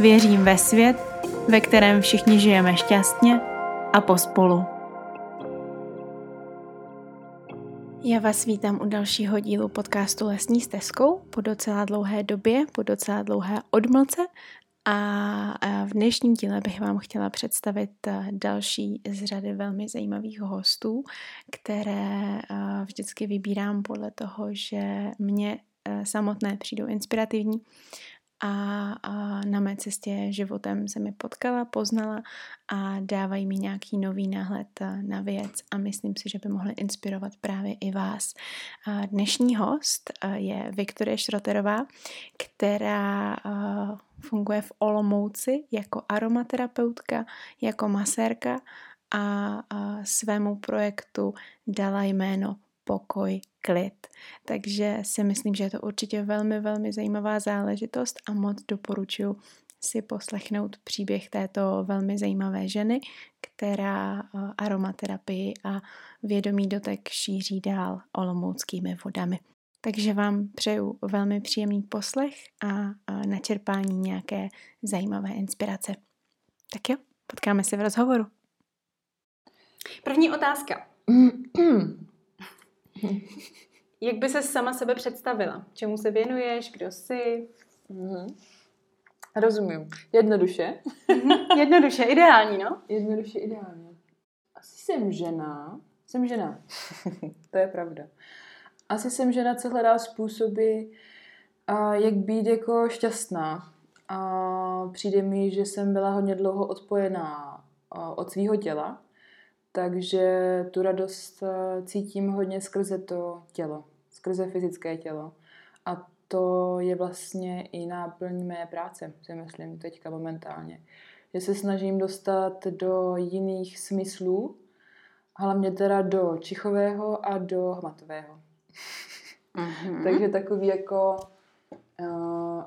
Věřím ve svět, ve kterém všichni žijeme šťastně a pospolu. Já vás vítám u dalšího dílu podcastu Lesní stezkou po docela dlouhé době, po docela dlouhé odmlce a v dnešním díle bych vám chtěla představit eh, další z řady velmi zajímavých hostů, které eh, vždycky vybírám podle toho, že mě eh, samotné přijdou inspirativní a, a na mé cestě životem se mi potkala, poznala a dávají mi nějaký nový náhled na věc a myslím si, že by mohly inspirovat právě i vás. Dnešní host je Viktorie Šroterová, která funguje v Olomouci jako aromaterapeutka, jako masérka a svému projektu dala jméno Pokoj klid. Takže si myslím, že je to určitě velmi, velmi zajímavá záležitost a moc doporučuji si poslechnout příběh této velmi zajímavé ženy, která aromaterapii a vědomý dotek šíří dál olomouckými vodami. Takže vám přeju velmi příjemný poslech a načerpání nějaké zajímavé inspirace. Tak jo, potkáme se v rozhovoru. První otázka. Jak by se sama sebe představila? Čemu se věnuješ? Kdo jsi? Mm-hmm. Rozumím. Jednoduše. Mm-hmm. Jednoduše, ideální, no? Jednoduše, ideální. Asi jsem žena. Jsem žena. to je pravda. Asi jsem žena, co hledá způsoby, jak být jako šťastná. A přijde mi, že jsem byla hodně dlouho odpojená od svého těla takže tu radost eh, cítím hodně skrze to tělo, skrze fyzické tělo. A to je vlastně i náplň mé práce, si myslím teďka momentálně. Že se snažím dostat do jiných smyslů, hlavně teda do čichového a do hmatového. Mm-hmm. Takže takový jako uh,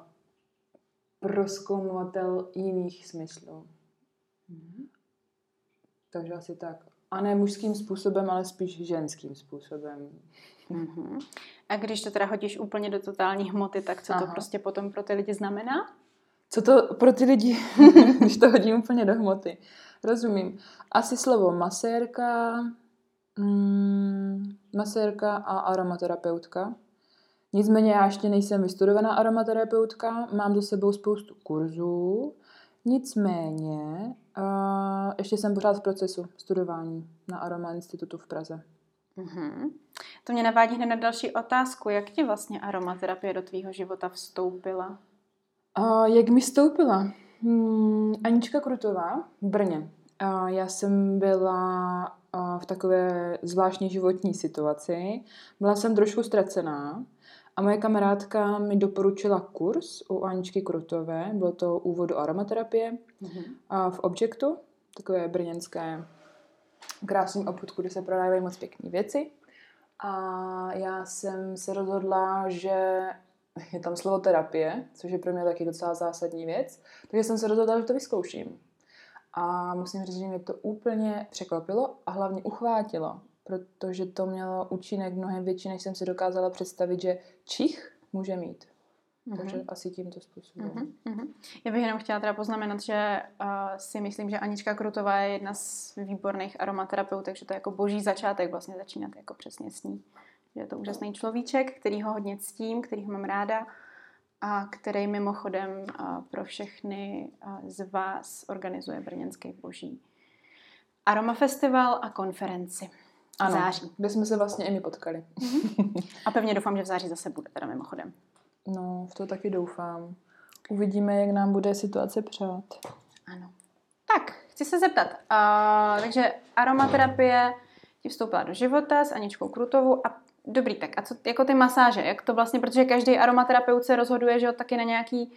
proskoumovatel jiných smyslů. Mm-hmm. Takže asi tak. A ne mužským způsobem, ale spíš ženským způsobem. Mm-hmm. A když to teda hodíš úplně do totální hmoty, tak co Aha. to prostě potom pro ty lidi znamená? Co to pro ty lidi, když to hodím úplně do hmoty? Rozumím. Asi slovo masérka, mm, masérka a aromaterapeutka. Nicméně já ještě nejsem vystudovaná aromaterapeutka, mám za sebou spoustu kurzů, nicméně a ještě jsem pořád v procesu studování na Aroma Institutu v Praze. Mm-hmm. To mě navádí hned na další otázku. Jak ti vlastně aromaterapie do tvýho života vstoupila? A jak mi vstoupila? Hmm, Anička Krutová v Brně. A já jsem byla v takové zvláštní životní situaci. Byla jsem trošku ztracená a moje kamarádka mi doporučila kurz u Aničky Krutové, bylo to úvod do aromaterapie mm-hmm. a v Objectu, takové brněnské krásný obchůdku, kde se prodávají moc pěkné věci. A já jsem se rozhodla, že je tam slovo terapie, což je pro mě taky docela zásadní věc, takže jsem se rozhodla, že to vyzkouším. A musím říct, že mě to úplně překvapilo a hlavně uchvátilo protože to mělo účinek mnohem větší, než jsem si dokázala představit, že čich může mít. Mm-hmm. Takže asi tímto způsobem. Mm-hmm. Já bych jenom chtěla teda poznamenat, že uh, si myslím, že Anička Krutová je jedna z výborných aromaterapeutů, takže to je jako boží začátek vlastně začínat jako přesně s ní. Je to úžasný človíček, který ho hodně ctím, který ho mám ráda a který mimochodem uh, pro všechny uh, z vás organizuje Brněnský boží Aroma Festival a konferenci. Ano, září. kde jsme se vlastně i my potkali. Mm-hmm. A pevně doufám, že v září zase bude, teda mimochodem. No, v to taky doufám. Uvidíme, jak nám bude situace přát. Ano. Tak, chci se zeptat. Uh, takže aromaterapie ti vstoupila do života s Aničkou Krutovou a dobrý, tak a co jako ty masáže, jak to vlastně, protože každý aromaterapeut se rozhoduje, že jo, taky na nějaký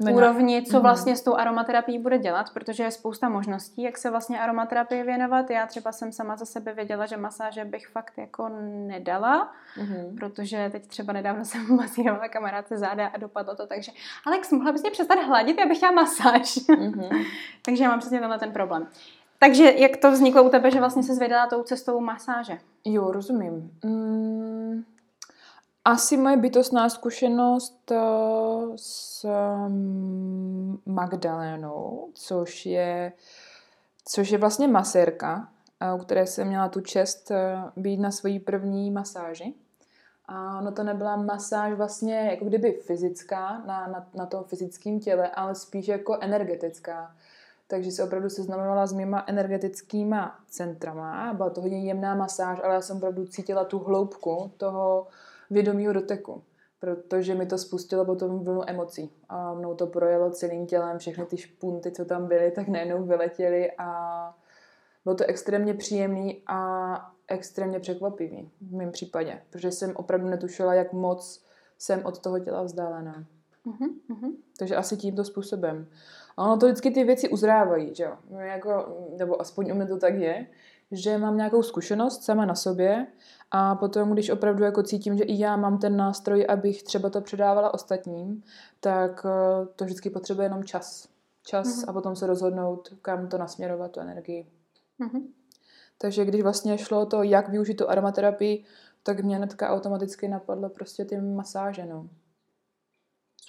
úrovni, co mhm. vlastně s tou aromaterapií bude dělat, protože je spousta možností, jak se vlastně aromaterapii věnovat. Já třeba jsem sama za sebe věděla, že masáže bych fakt jako nedala, mm-hmm. protože teď třeba nedávno jsem masírovala kamarádce záda a dopadlo to, takže Alex, mohla bys mě přestat hladit, já bych chtěla masáž. Mm-hmm. takže já mám přesně tenhle ten problém. Takže jak to vzniklo u tebe, že vlastně se zvědala tou cestou masáže? Jo, rozumím. Mm, asi moje bytostná zkušenost eh, s mm, Magdalénou, což je, což je vlastně masérka, eh, u které jsem měla tu čest eh, být na svojí první masáži. A no to nebyla masáž vlastně jako kdyby fyzická, na, na, na tom fyzickém těle, ale spíš jako energetická takže se opravdu seznamovala s mýma energetickýma centrama. Byla to hodně jemná masáž, ale já jsem opravdu cítila tu hloubku toho vědomího doteku, protože mi to spustilo potom vlnu emocí. A mnou to projelo celým tělem, všechny ty špunty, co tam byly, tak najednou vyletěly a bylo to extrémně příjemný a extrémně překvapivý v mém případě, protože jsem opravdu netušila, jak moc jsem od toho těla vzdálená. Uh-huh, Takže asi tímto způsobem. A ono to vždycky ty věci uzrávají, že jo? No, jako, nebo aspoň u mě to tak je, že mám nějakou zkušenost sama na sobě a potom, když opravdu jako cítím, že i já mám ten nástroj, abych třeba to předávala ostatním, tak eh, to vždycky potřebuje jenom čas. Čas uh-huh. a potom se rozhodnout, kam to nasměrovat, tu energii. Uh-huh. Takže když vlastně šlo to, jak využít tu aromaterapii, tak mě hnedka automaticky napadlo prostě ty masáže, no.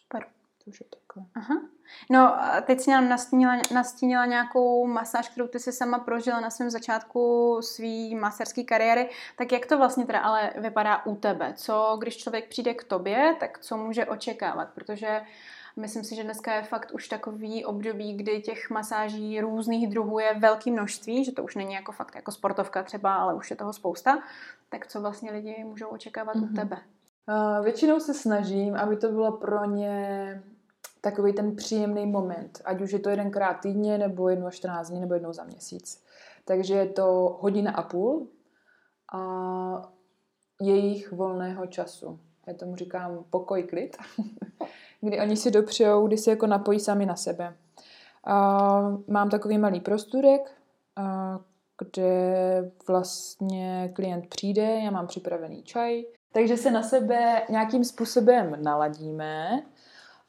Super. To už je takhle. Aha. No, teď si nám nastínila, nastínila nějakou masáž, kterou ty si sama prožila na svém začátku své maserské kariéry. Tak jak to vlastně teda ale vypadá u tebe? Co, když člověk přijde k tobě, tak co může očekávat? Protože myslím si, že dneska je fakt už takový období, kdy těch masáží různých druhů je velké množství, že to už není jako fakt jako sportovka třeba, ale už je toho spousta. Tak co vlastně lidi můžou očekávat mm-hmm. u mhm. tebe? Uh, většinou se snažím, aby to bylo pro ně takový ten příjemný moment, ať už je to jedenkrát týdně, nebo jednou 14 dní, nebo jednou za měsíc. Takže je to hodina a půl a jejich volného času. Já tomu říkám pokoj, klid, kdy oni si dopřejou, kdy si jako napojí sami na sebe. A mám takový malý prostůrek, kde vlastně klient přijde, já mám připravený čaj, takže se na sebe nějakým způsobem naladíme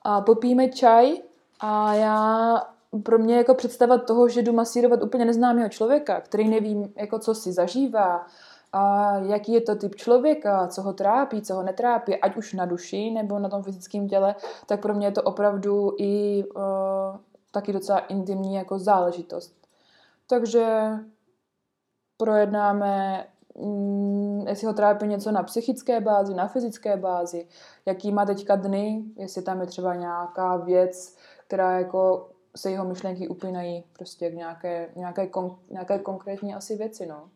a popijeme čaj a já pro mě jako představa toho, že jdu masírovat úplně neznámého člověka, který nevím, jako co si zažívá, a jaký je to typ člověka, co ho trápí, co ho netrápí, ať už na duši nebo na tom fyzickém těle, tak pro mě je to opravdu i uh, taky docela intimní jako záležitost. Takže projednáme Mm, jestli ho trápí něco na psychické bázi, na fyzické bázi, jaký má teďka dny, jestli tam je třeba nějaká věc, která jako se jeho myšlenky upínají prostě k nějaké, nějaké, kon, nějaké konkrétní asi věci, no.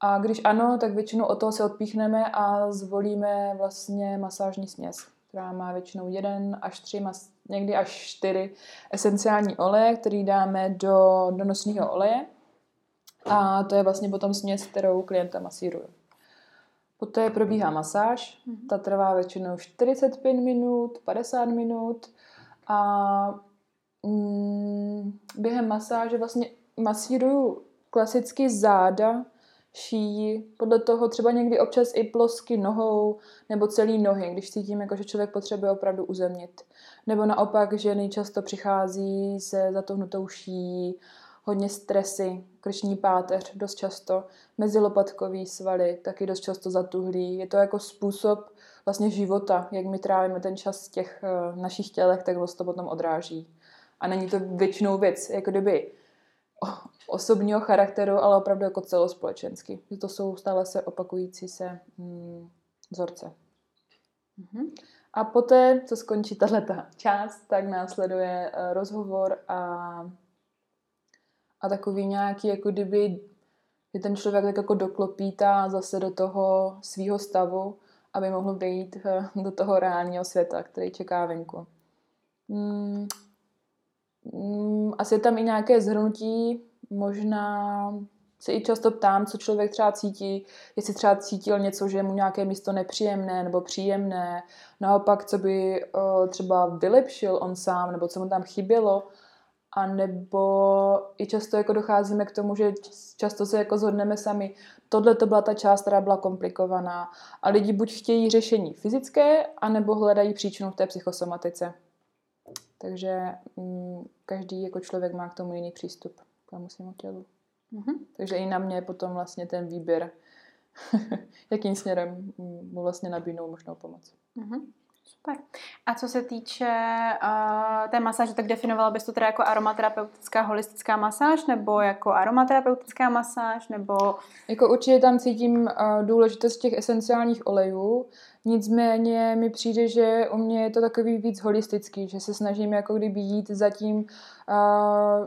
A když ano, tak většinou o toho se odpíchneme a zvolíme vlastně masážní směs, která má většinou jeden až tři, mas, někdy až čtyři esenciální oleje, který dáme do, do nosního oleje a to je vlastně potom směs, kterou klienta masíruju. Poté probíhá masáž, mhm. ta trvá většinou 45 minut, 50 minut a mm, během masáže vlastně masíruju klasicky záda, šíji, podle toho třeba někdy občas i plosky nohou nebo celý nohy, když cítím, jako, že člověk potřebuje opravdu uzemnit. Nebo naopak, že nejčasto přichází se zatohnutou šíjí hodně stresy, krční páteř dost často, mezilopatkový svaly taky dost často zatuhlí. Je to jako způsob vlastně života, jak my trávíme ten čas v těch uh, našich tělech, tak vlastně to potom odráží. A není to většinou věc, jako kdyby osobního charakteru, ale opravdu jako celospolečensky. Že to jsou stále se opakující se hmm, vzorce. Mm-hmm. A poté, co skončí tato část, tak následuje uh, rozhovor a a takový nějaký, jako kdyby že ten člověk tak jako doklopítá zase do toho svého stavu, aby mohl vyjít eh, do toho reálního světa, který čeká venku. Hmm. Hmm, asi je tam i nějaké zhrnutí, možná Se i často ptám, co člověk třeba cítí, jestli třeba cítil něco, že je mu nějaké místo nepříjemné nebo příjemné, naopak, co by uh, třeba vylepšil on sám, nebo co mu tam chybělo, a nebo i často jako docházíme k tomu, že často se jako zhodneme sami, tohle to byla ta část, která byla komplikovaná. A lidi buď chtějí řešení fyzické, anebo hledají příčinu v té psychosomatice. Takže mm, každý jako člověk má k tomu jiný přístup k tomu svému tělu. Mm-hmm. Takže i na mě potom vlastně ten výběr, jakým směrem mu vlastně nabídnou možnou pomoc. Mm-hmm. Super. A co se týče uh, té masáže, tak definovala bys to teda jako aromaterapeutická holistická masáž, nebo jako aromaterapeutická masáž, nebo... Jako určitě tam cítím uh, důležitost těch esenciálních olejů, nicméně mi přijde, že u mě je to takový víc holistický, že se snažím jako kdyby jít za tím, uh,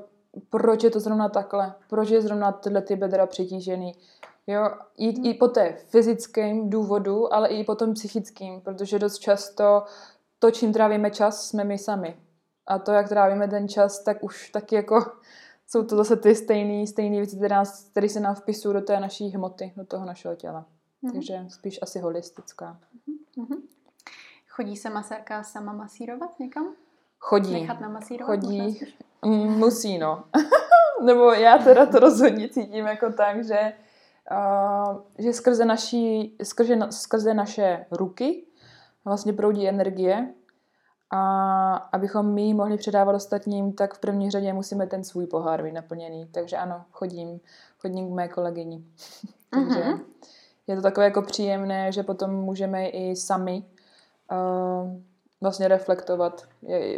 proč je to zrovna takhle, proč je zrovna tyhle ty bedra přetížený, Jo, jít i po té fyzickém důvodu, ale i po tom psychickým, protože dost často to, čím trávíme čas, jsme my sami. A to, jak trávíme ten čas, tak už taky jako jsou to zase ty stejné stejné věci, které, nás, které se nám vpisují do té naší hmoty, do toho našeho těla. Mm-hmm. Takže spíš asi holistická. Mm-hmm. Chodí se masérka sama masírovat někam? Chodí. Nechat namasírovat? Chodí. Mm, musí, no. Nebo já teda to rozhodně cítím jako tak, že že skrze, naší, skrze, skrze naše ruky vlastně proudí energie a abychom my mohli předávat ostatním, tak v první řadě musíme ten svůj pohár mít naplněný. Takže ano, chodím, chodím k mé kolegyni. Takže uh-huh. je to takové jako příjemné, že potom můžeme i sami uh, vlastně reflektovat,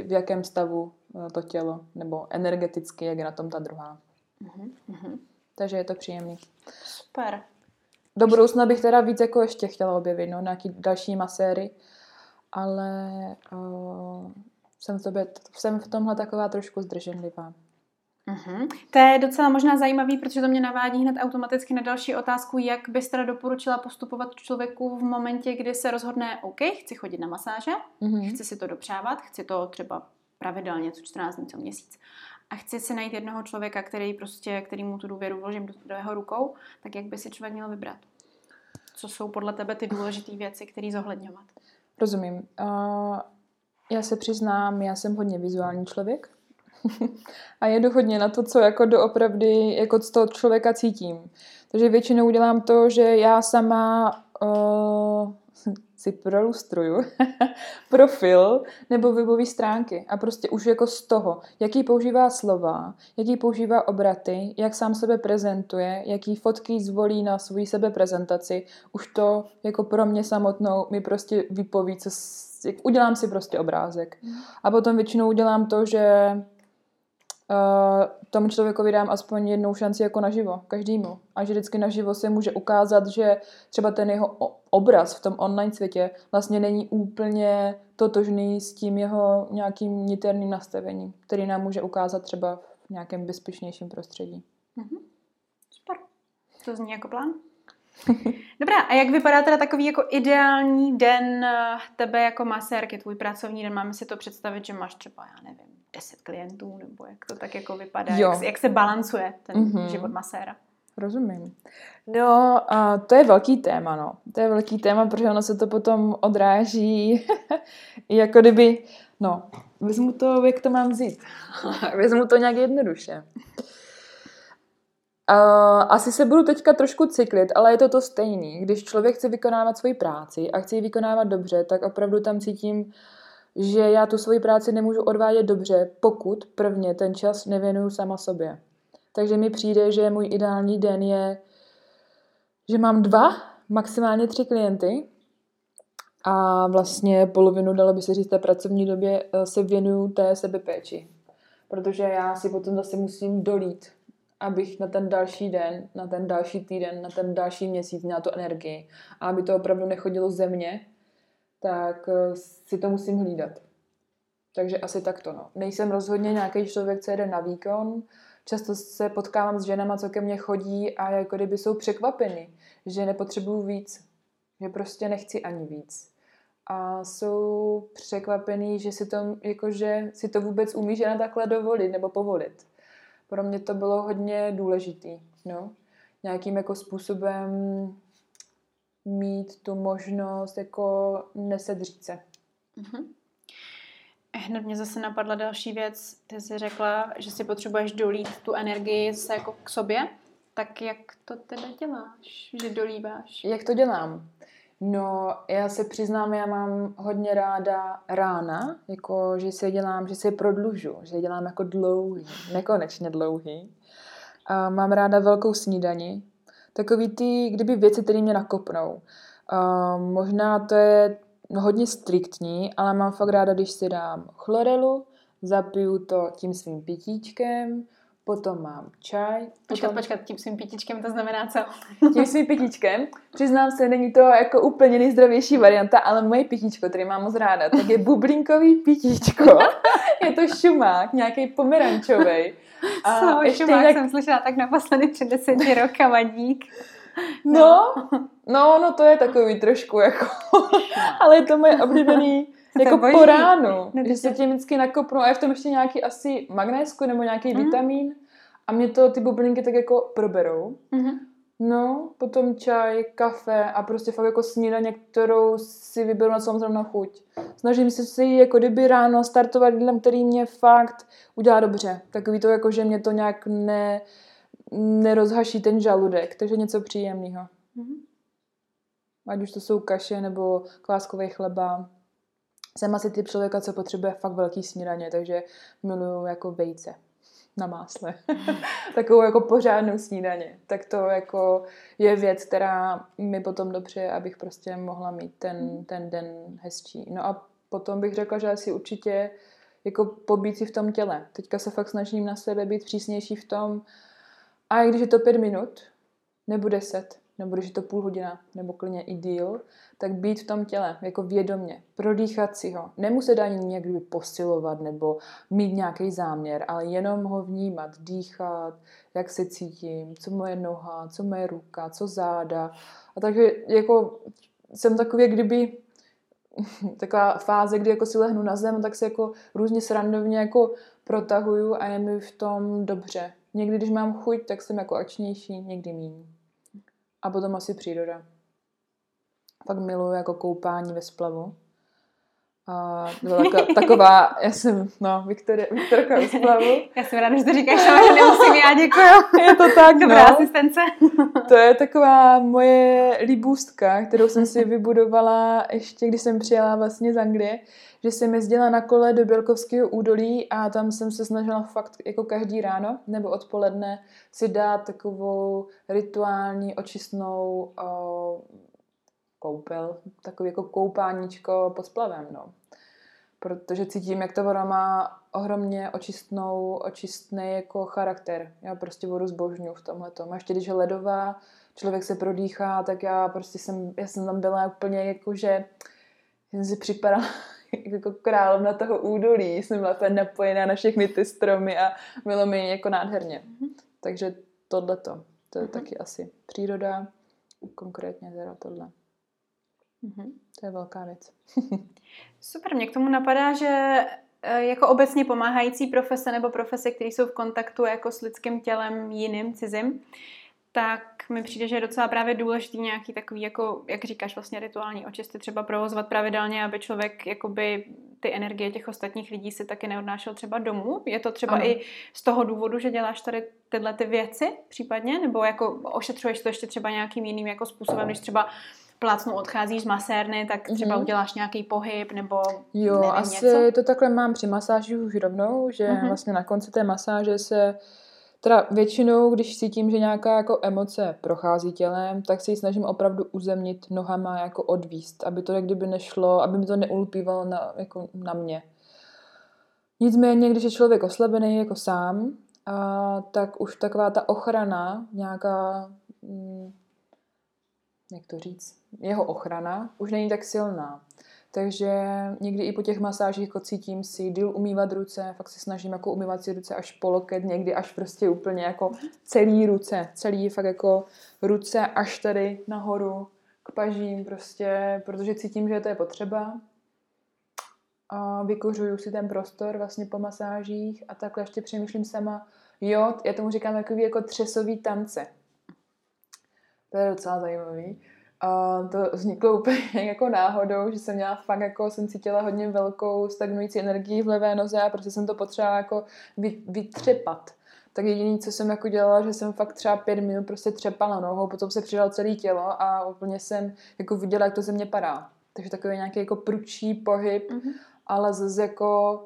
v jakém stavu to tělo, nebo energeticky, jak je na tom ta druhá. Uh-huh. Takže je to příjemný. Super. Do budoucna bych teda víc jako ještě chtěla objevit, no, nějaký další maséry, ale uh, jsem, v sobě, jsem v tomhle taková trošku zdrženlivá. Uh-huh. To je docela možná zajímavý, protože to mě navádí hned automaticky na další otázku, jak bys teda doporučila postupovat člověku v momentě, kdy se rozhodne, OK, chci chodit na masáže, uh-huh. chci si to dopřávat, chci to třeba pravidelně, co 14 dní, co měsíc a chci si najít jednoho člověka, který prostě, který mu tu důvěru vložím do, do jeho rukou, tak jak by si člověk měl vybrat? Co jsou podle tebe ty důležité věci, které zohledňovat? Rozumím. Uh, já se přiznám, já jsem hodně vizuální člověk a jedu hodně na to, co jako doopravdy, jako z toho člověka cítím. Takže většinou udělám to, že já sama uh, si prolustruju profil nebo webové stránky a prostě už jako z toho, jaký používá slova, jaký používá obraty, jak sám sebe prezentuje, jaký fotky zvolí na svou sebeprezentaci, už to jako pro mě samotnou mi prostě vypoví, co, udělám si prostě obrázek. Mm. A potom většinou udělám to, že uh, tomu člověkovi dám aspoň jednou šanci jako naživo, každému. A že vždycky naživo se může ukázat, že třeba ten jeho obraz v tom online světě vlastně není úplně totožný s tím jeho nějakým niterným nastavením, který nám může ukázat třeba v nějakém bezpečnějším prostředí. Mm-hmm. Super. To zní jako plán. Dobrá, a jak vypadá teda takový jako ideální den eh, tebe jako masérky, tvůj pracovní den? Máme si to představit, že máš třeba, já nevím, 10 klientů, nebo jak to tak jako vypadá, jak, jak se balancuje ten mm-hmm. život maséra? Rozumím. No, a to je velký téma, no. To je velký téma, protože ono se to potom odráží jako kdyby, no, vezmu to, jak to mám vzít. vezmu to nějak jednoduše. Uh, asi se budu teďka trošku cyklit, ale je to to stejný. Když člověk chce vykonávat svoji práci a chce ji vykonávat dobře, tak opravdu tam cítím, že já tu svoji práci nemůžu odvádět dobře, pokud prvně ten čas nevěnuju sama sobě. Takže mi přijde, že můj ideální den je, že mám dva, maximálně tři klienty a vlastně polovinu, dalo by se říct, té pracovní době eh, se věnuju té sebepéči. Protože já si potom zase musím dolít abych na ten další den, na ten další týden, na ten další měsíc měla tu energii. A aby to opravdu nechodilo ze mě, tak eh, si to musím hlídat. Takže asi takto. No. Nejsem rozhodně nějaký člověk, co jede na výkon. Často se potkávám s ženama, co ke mně chodí a jako kdyby jsou překvapeny, že nepotřebuju víc. Že prostě nechci ani víc. A jsou překvapený, že si to, jako, že si to vůbec umí žena takhle dovolit nebo povolit pro mě to bylo hodně důležitý. No. nějakým jako způsobem mít tu možnost jako nesedřít se. Mm-hmm. Hned mě zase napadla další věc. Ty jsi řekla, že si potřebuješ dolít tu energii se jako k sobě. Tak jak to teda děláš, že dolíváš? Jak to dělám? No, já se přiznám, já mám hodně ráda rána, jako, že si je dělám, že si je prodlužu, že je dělám jako dlouhý, nekonečně dlouhý. A mám ráda velkou snídani, takový ty, kdyby věci, které mě nakopnou. A možná to je hodně striktní, ale mám fakt ráda, když si dám chlorelu, zapiju to tím svým pitíčkem, potom mám čaj. Počkat, potom... počkat, tím svým pitíčkem to znamená co? tím svým pitíčkem. Přiznám se, není to jako úplně nejzdravější varianta, ale moje pitíčko, který mám moc ráda, tak je bublinkový pitíčko. je to šumák, nějaký pomerančový. A Co, ještě šumák jak... jsem slyšela tak naposledy před deseti roka dík. No, no, no to je takový trošku jako, ale je to moje oblíbený jako po ránu, že se tím vždycky nakopnu a je v tom ještě nějaký asi magnésko nebo nějaký mm. vitamín a mě to ty bublinky tak jako proberou. Mm-hmm. No, potom čaj, kafe a prostě fakt jako snídaně, kterou si vyberu na celou zrovna chuť. Snažím se si jako kdyby ráno startovat jídlem, který mě fakt udělá dobře. Takový to jako, že mě to nějak ne, nerozhaší ten žaludek, takže něco příjemného. Mm-hmm. Ať už to jsou kaše nebo kváskový chleba. Jsem asi typ člověka, co potřebuje fakt velký snídaně, takže miluju jako vejce na másle. Takovou jako pořádnou snídaně. Tak to jako je věc, která mi potom dobře, abych prostě mohla mít ten, mhm. ten den hezčí. No a potom bych řekla, že asi určitě jako pobít si v tom těle. Teďka se fakt snažím na sebe být přísnější v tom, a i když je to pět minut, nebo deset, nebo když je to půl hodina, nebo klidně i díl, tak být v tom těle, jako vědomě, prodýchat si ho. Nemuset ani někdy posilovat nebo mít nějaký záměr, ale jenom ho vnímat, dýchat, jak se cítím, co moje noha, co moje ruka, co záda. A takže jako jsem takový, kdyby taková fáze, kdy jako si lehnu na zem, tak se jako různě srandovně jako protahuju a je mi v tom dobře. Někdy, když mám chuť, tak jsem jako akčnější, někdy méně. A potom asi příroda. Pak miluji jako koupání ve splavu. A byla taková, taková, já jsem, no, Viktoria, Viktorka ve splavu. Já jsem ráda, že to říkáš, ale nemusím já, děkuju. Je to tak, Dobrá no. asistence. To je taková moje libůstka, kterou jsem si vybudovala ještě, když jsem přijela vlastně z Anglie, že jsem jezdila na kole do Bělkovského údolí a tam jsem se snažila fakt jako každý ráno nebo odpoledne si dát takovou rituální očistnou o, koupel, takový jako koupáníčko pod splavem, no. Protože cítím, jak ta voda má ohromně očistnou, očistný jako charakter. Já prostě vodu zbožňuji v tomhle A ještě když je ledová, člověk se prodýchá, tak já prostě jsem, já jsem tam byla úplně jako, že jsem si připadala jako královna toho údolí. Jsem byla úplně napojená na všechny ty stromy a bylo mi jako nádherně. Mm-hmm. Takže tohleto, to je mm-hmm. taky asi příroda, konkrétně teda tohle. Mm-hmm. To je velká věc. Super, mě k tomu napadá, že e, jako obecně pomáhající profese nebo profese, které jsou v kontaktu jako s lidským tělem jiným, cizím, tak mi přijde, že je docela právě důležitý nějaký takový, jako, jak říkáš, vlastně rituální očisty třeba provozovat pravidelně, aby člověk jakoby ty energie těch ostatních lidí si taky neodnášel třeba domů. Je to třeba ano. i z toho důvodu, že děláš tady tyhle ty věci případně, nebo jako ošetřuješ to ještě třeba nějakým jiným jako způsobem, když třeba plácnu odcházíš z masérny, tak třeba mm-hmm. uděláš nějaký pohyb nebo Jo, nevím, asi něco? to takhle mám při masáži už rovnou, že mm-hmm. vlastně na konci té masáže se Teda většinou, když cítím, že nějaká jako emoce prochází tělem, tak si ji snažím opravdu uzemnit nohama jako odvíst, aby to jak kdyby nešlo, aby mi to neulpívalo na, jako na mě. Nicméně, když je člověk oslabený jako sám, a, tak už taková ta ochrana, nějaká, hm, jak to říct, jeho ochrana už není tak silná. Takže někdy i po těch masážích jako cítím si díl umývat ruce, fakt se snažím jako umývat si ruce až po loket, někdy až prostě úplně jako celý ruce, celý fakt jako ruce až tady nahoru k pažím prostě, protože cítím, že to je potřeba. A vykořuju si ten prostor vlastně po masážích a takhle ještě přemýšlím sama, jo, já tomu říkám takový jako třesový tance. To je docela zajímavý. A to vzniklo úplně jako náhodou, že jsem měla fakt jako, jsem cítila hodně velkou stagnující energii v levé noze a prostě jsem to potřebovala jako vytřepat. Tak jediné, co jsem jako dělala, že jsem fakt třeba pět minut prostě třepala nohou, potom se přidal celé tělo a úplně jsem jako viděla, jak to ze mě padá. Takže takový nějaký jako prudší pohyb, mm-hmm. ale zase jako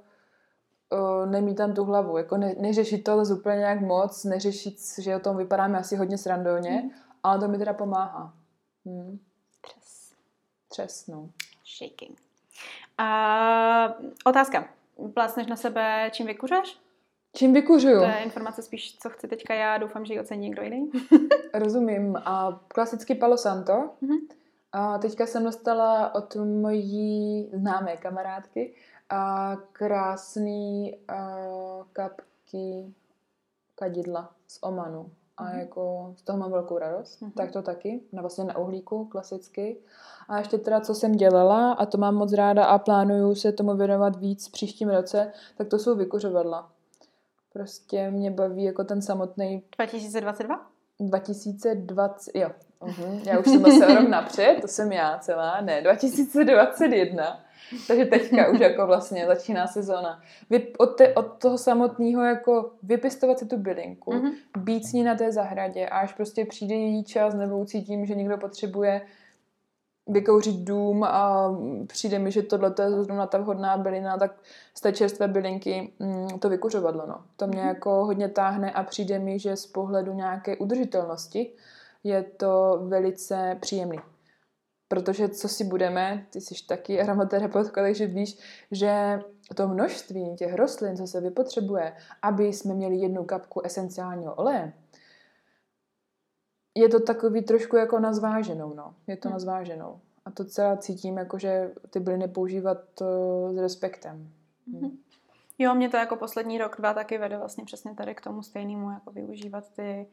uh, nemít tam tu hlavu. Jako ne, neřešit to zase úplně nějak moc, neřešit, že o tom vypadáme asi hodně srandovně, mm-hmm. ale to mi teda pomáhá. Hmm. Třes. Třes, no. Shaking. A otázka. Plásneš na sebe, čím vykuřeš? Čím vykuřuju? To je informace spíš, co chci teďka já, doufám, že ji ocení někdo jiný. Rozumím. A klasický Palo Santo. Mm-hmm. A teďka jsem dostala od mojí známé kamarádky a krásný a kapky kadidla z Omanu a mm. jako z toho mám velkou radost. Mm. Tak to taky, na vlastně na uhlíku, klasicky. A ještě teda, co jsem dělala, a to mám moc ráda a plánuju se tomu věnovat víc v příštím roce, tak to jsou vykuřovadla. Prostě mě baví jako ten samotný... 2022? 2020, jo. Uh-huh. Já už jsem zase rok napřed, to jsem já celá, ne, 2021. Takže teďka už jako vlastně začíná sezóna. Vy, od, te, od toho samotného jako vypěstovat si tu bylinku, mm-hmm. být s ní na té zahradě a až prostě přijde její čas nebo cítím, že někdo potřebuje vykouřit dům a přijde mi, že tohle je zrovna ta vhodná bylina, tak z té čerstvé bylinky mm, to vykuřovadlo. No. To mě mm-hmm. jako hodně táhne a přijde mi, že z pohledu nějaké udržitelnosti je to velice příjemný. Protože co si budeme, ty jsi taky aromaterapeutka, takže víš, že to množství těch rostlin, co se vypotřebuje, aby jsme měli jednu kapku esenciálního oleje, je to takový trošku jako na zváženou, no. Je to hmm. na zváženou. A to celá cítím, jako že ty byliny používat s respektem. Hmm. Jo, mě to jako poslední rok, dva taky vede vlastně přesně tady k tomu stejnému, jako využívat ty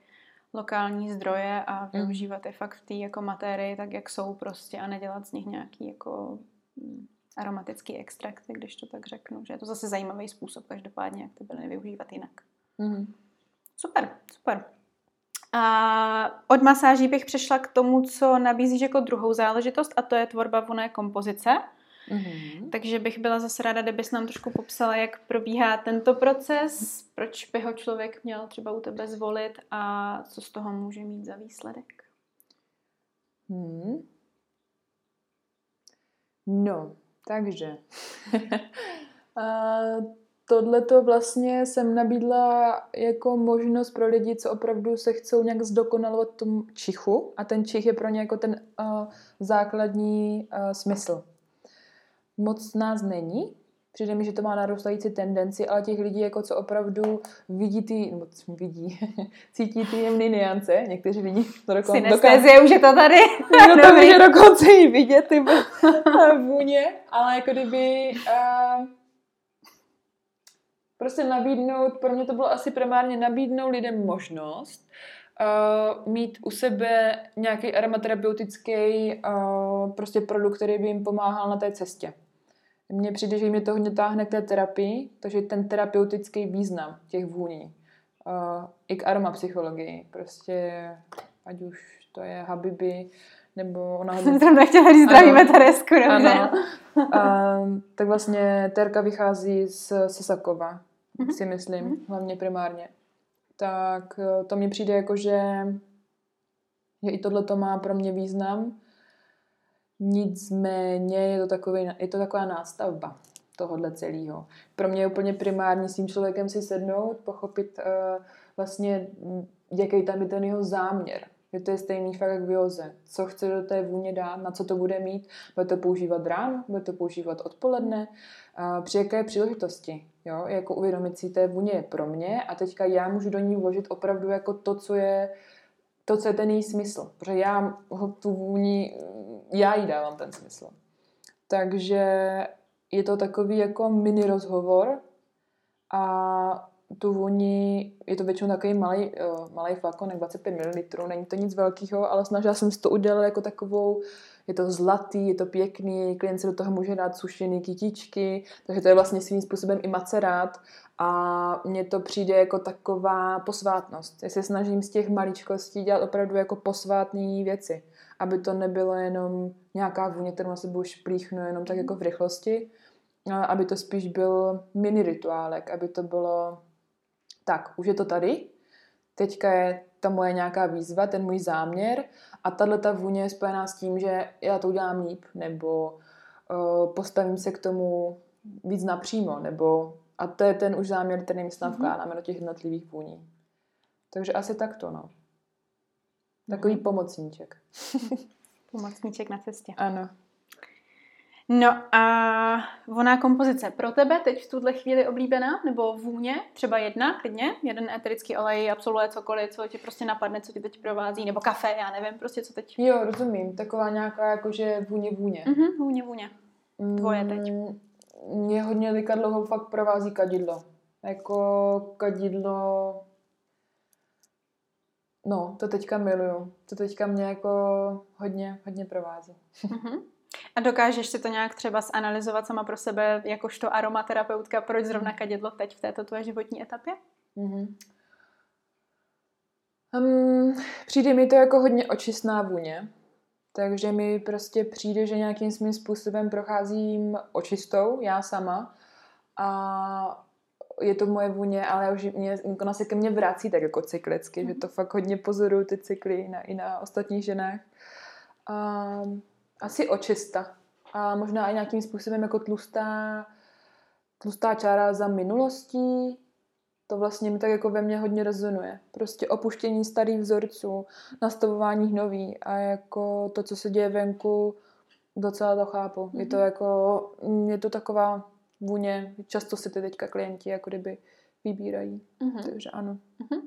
lokální zdroje a hmm. využívat je fakt v té jako matérii, tak jak jsou prostě a nedělat z nich nějaký jako mm, aromatický extrakty, když to tak řeknu. Že je to zase zajímavý způsob, každopádně, jak to byly využívat jinak. Mm. Super, super. A od masáží bych přešla k tomu, co nabízíš jako druhou záležitost a to je tvorba voné kompozice. Mm-hmm. Takže bych byla zase ráda, kdybys nám trošku popsala, jak probíhá tento proces, proč by ho člověk měl třeba u tebe zvolit a co z toho může mít za výsledek. Hmm. No, takže tohle to vlastně jsem nabídla jako možnost pro lidi, co opravdu se chcou nějak zdokonalovat tom čichu a ten čich je pro ně jako ten uh, základní uh, smysl moc nás není. Přijde mi, že to má narůstající tendenci, ale těch lidí, jako co opravdu vidí ty, nebo vidí, cítí ty jemné niance, někteří vidí to dokonce. Synestézie už je to tady. Někdo to může dokonce i vidět, ty vůně, ale jako kdyby uh, prostě nabídnout, pro mě to bylo asi primárně nabídnout lidem možnost uh, mít u sebe nějaký aromaterapeutický uh, prostě produkt, který by jim pomáhal na té cestě. Mně přijde, že mě to hodně táhne k té terapii, takže ten terapeutický význam těch vůní. Uh, I k aromapsychologii. Prostě, ať už to je Habibi, nebo ona... Jsem tam chtěla říct, zdravíme Teresku, Ano. Uh, tak vlastně Terka vychází z Sesakova, mm-hmm. si myslím, mm-hmm. hlavně primárně. Tak eh, to mi přijde jako, že, že i tohle to má pro mě význam Nicméně je to, takový, je to taková nástavba tohohle celého. Pro mě je úplně primární s tím člověkem si sednout, pochopit uh, vlastně, jaký tam je ten jeho záměr. Je to je stejný fakt jak v. Co chce do té vůně dát, na co to bude mít. Bude to používat ráno, bude to používat odpoledne, uh, při jaké příležitosti. Jo? Jako uvědomit si, té vůně je pro mě a teďka já můžu do ní vložit opravdu jako to, co je to, co je ten její smysl. Protože já ho tu vůni já jí dávám ten smysl. Takže je to takový jako mini rozhovor a tu vůni, je to většinou takový malý, uh, malý flakon, 25 ml, není to nic velkého, ale snažila jsem si to udělat jako takovou je to zlatý, je to pěkný, klient se do toho může dát sušený kytičky, takže to je vlastně svým způsobem i macerát a mně to přijde jako taková posvátnost. Já se snažím z těch maličkostí dělat opravdu jako posvátné věci, aby to nebylo jenom nějaká vůně, kterou na sebou šplíchnu jenom tak jako v rychlosti, aby to spíš byl mini rituálek, aby to bylo tak, už je to tady, teďka je ta moje nějaká výzva, ten můj záměr a tahle ta vůně je spojená s tím, že já to udělám líp, nebo uh, postavím se k tomu víc napřímo, nebo a to je ten už záměr, který my tam mhm. vkládáme do těch jednotlivých vůní. Takže asi takto, no. Takový mm-hmm. pomocníček. pomocníček na cestě. Ano. No a voná kompozice pro tebe teď v tuhle chvíli oblíbená? Nebo vůně? Třeba jedna, klidně? Jeden eterický olej, absolvuje cokoliv, co ti prostě napadne, co ti teď provází? Nebo kafe, já nevím, prostě co teď. Jo, rozumím. Taková nějaká jakože vůně vůně. Mhm, vůně vůně. Tvoje teď. Mm, mě hodně lika dlouho fakt provází kadidlo. Jako kadidlo... No, to teďka miluju. To teďka mě jako hodně, hodně provází. Mm-hmm. A dokážeš si to nějak třeba zanalizovat sama pro sebe, jakožto aromaterapeutka, proč zrovna kadidlo teď v této tvoje životní etapě? Mm-hmm. Um, přijde mi to jako hodně očistná vůně, takže mi prostě přijde, že nějakým svým způsobem procházím očistou, já sama, a je to moje vůně, ale už mě, ona se ke mně vrací tak jako cyklicky, mm. že to fakt hodně pozoruju ty cykly na, i na ostatních ženách. Um, asi očista. A možná i nějakým způsobem jako tlustá, tlustá čára za minulostí. To vlastně mi tak jako ve mně hodně rezonuje. Prostě opuštění starých vzorců, nastavování nový a jako to, co se děje venku, docela to chápu. Mm-hmm. Je to mhm. jako, je to taková vůně, často si ty teďka klienti jako kdyby vybírají. Mm-hmm. Takže ano. Mm-hmm.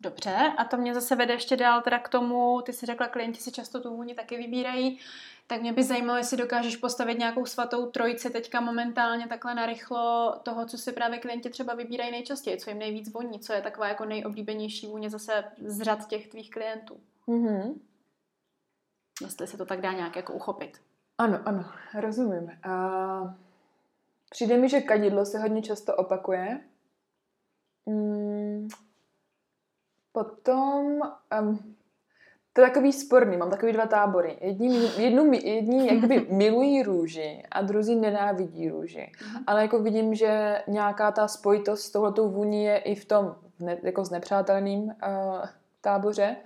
Dobře, a to mě zase vede ještě dál teda k tomu, ty si řekla, klienti si často tu vůni taky vybírají, tak mě by zajímalo, jestli dokážeš postavit nějakou svatou trojici teďka momentálně takhle narychlo toho, co si právě klienti třeba vybírají nejčastěji, co jim nejvíc voní, co je taková jako nejoblíbenější vůně zase z řad těch tvých klientů. Mm-hmm. Jestli se to tak dá nějak jako uchopit. Ano, ano, rozumím. A přijde mi, že kadidlo se hodně často opakuje. Mm, Potom, um, to je takový sporný, mám takový dva tábory. Jedni, jednu, jedni jakoby milují růži a druzí nenávidí růži. Mm-hmm. Ale jako vidím, že nějaká ta spojitost s touhletou vůní je i v tom ne, jako znepřátelným uh, táboře,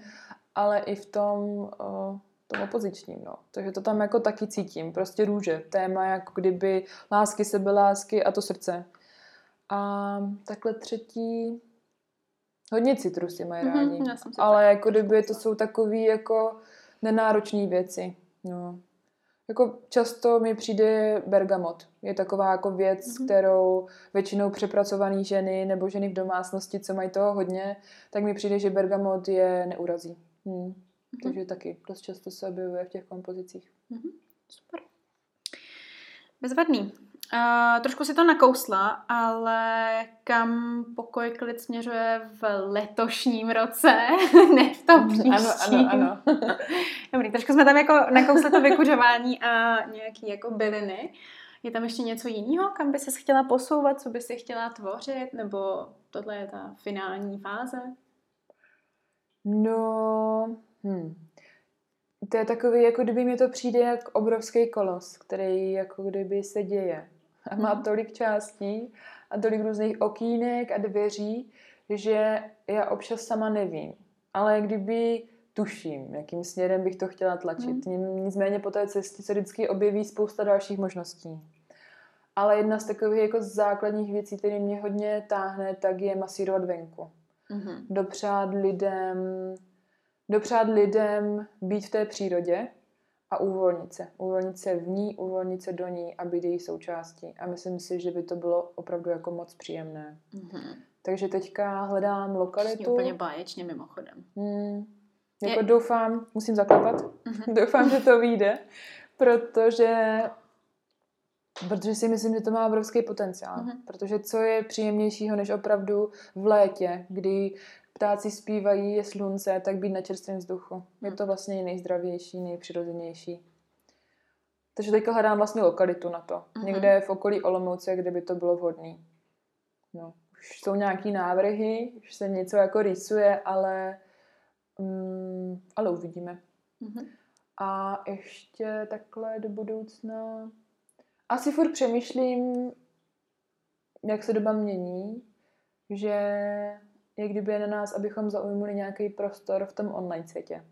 ale i v tom, uh, tom opozičním. No. Takže to tam jako taky cítím. Prostě růže. Téma jako kdyby lásky, sebelásky a to srdce. A takhle třetí, Hodně citrusy mají mm-hmm, rádi. Ale tak. jako kdyby to jsou takové jako nenáročné věci. No. Jako často mi přijde bergamot. Je taková jako věc, mm-hmm. kterou většinou přepracované ženy nebo ženy v domácnosti, co mají toho hodně, tak mi přijde, že bergamot je neurazí. Hmm. Mm-hmm. Takže taky dost často se objevuje v těch kompozicích. Mm-hmm. Super. Bezvadný. Uh, trošku si to nakousla, ale kam pokoj klid směřuje v letošním roce, ne v tom příštím. Ano, ano, ano. Dobrý, trošku jsme tam jako nakousli to vykuřování a nějaký jako byliny. Je tam ještě něco jiného, kam by se chtěla posouvat, co by si chtěla tvořit, nebo tohle je ta finální fáze? No, hm. To je takový, jako kdyby mi to přijde jak obrovský kolos, který jako kdyby se děje a má tolik částí a tolik různých okýnek a dveří, že já občas sama nevím. Ale kdyby tuším, jakým směrem bych to chtěla tlačit. Mm. Nicméně po té cestě se vždycky objeví spousta dalších možností. Ale jedna z takových jako základních věcí, které mě hodně táhne, tak je masírovat venku. Mm-hmm. Dopřát lidem, dopřát lidem být v té přírodě, a uvolnit se. Uvolnit se v ní, uvolnit se do ní a být její součástí. A myslím si, že by to bylo opravdu jako moc příjemné. Mm-hmm. Takže teďka hledám lokalitu. Vlastně úplně báječně mimochodem. Hmm. Jako je... doufám, musím zaklepat, mm-hmm. doufám, že to vyjde, protože Protože si myslím, že to má obrovský potenciál. Mhm. Protože co je příjemnějšího, než opravdu v létě, kdy ptáci zpívají, je slunce, tak být na čerstvém vzduchu. Je Mhm. to vlastně nejzdravější, nejpřirozenější. Takže teďka hledám vlastně lokalitu na to. Mhm. Někde v okolí Olomouce, kde by to bylo vhodné. No, už jsou nějaký návrhy, už se něco jako rýsuje, ale, mm, ale uvidíme. Mhm. A ještě takhle do budoucna. Asi furt přemýšlím, jak se doba mění, že je kdyby je na nás, abychom zaujmuli nějaký prostor v tom online světě.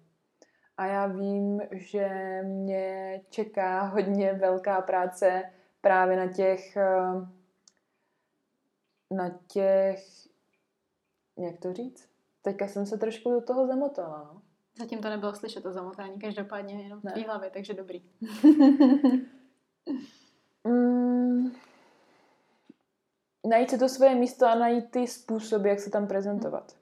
A já vím, že mě čeká hodně velká práce právě na těch eh, na těch jak to říct? Teďka jsem se trošku do toho zamotala. No. Zatím to nebylo slyšet, to zamotání, každopádně jenom v tvý hlavě, takže dobrý. Mm, najít si to svoje místo a najít ty způsoby, jak se tam prezentovat.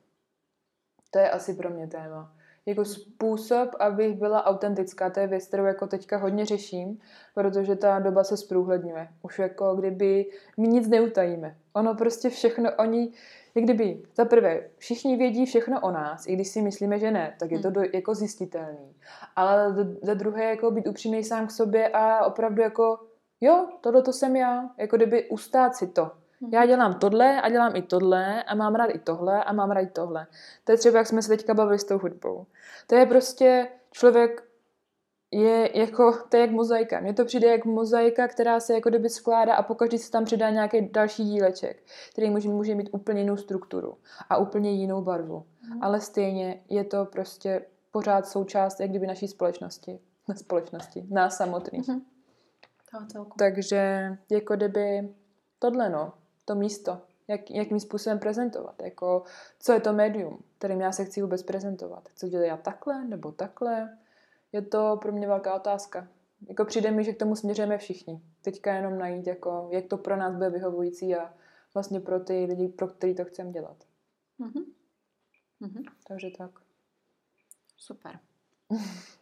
To je asi pro mě téma. Jako způsob, abych byla autentická, to je věc, kterou jako teďka hodně řeším, protože ta doba se zprůhledňuje. Už jako kdyby my nic neutajíme. Ono prostě všechno, oni, jak kdyby, za prvé, všichni vědí všechno o nás, i když si myslíme, že ne, tak je to do, jako zjistitelný. Ale za- za druhé, jako být upřímný sám k sobě a opravdu jako, jo, tohle to jsem já, jako kdyby ustát si to. Já dělám tohle a dělám i tohle a mám rád i tohle a mám rád i tohle. To je třeba, jak jsme se teďka bavili s tou hudbou. To je prostě člověk je jako, to je jak mozaika. Mně to přijde jak mozaika, která se jako kdyby skládá a pokaždé se tam přidá nějaký další díleček, který může, může mít úplně jinou strukturu a úplně jinou barvu. Mhm. Ale stejně je to prostě pořád součást jak kdyby naší společnosti. Na společnosti, nás samotných. Mhm. Celku. Takže jako kdyby tohle no, to místo, jak, jakým způsobem prezentovat, jako co je to médium, kterým já se chci vůbec prezentovat. Chci dělat já takhle nebo takhle, je to pro mě velká otázka. Jako přijde mi, že k tomu směřujeme všichni. Teďka jenom najít, jako, jak to pro nás bude vyhovující a vlastně pro ty lidi, pro který to chceme dělat. Mhm. Mhm. Takže tak. Super.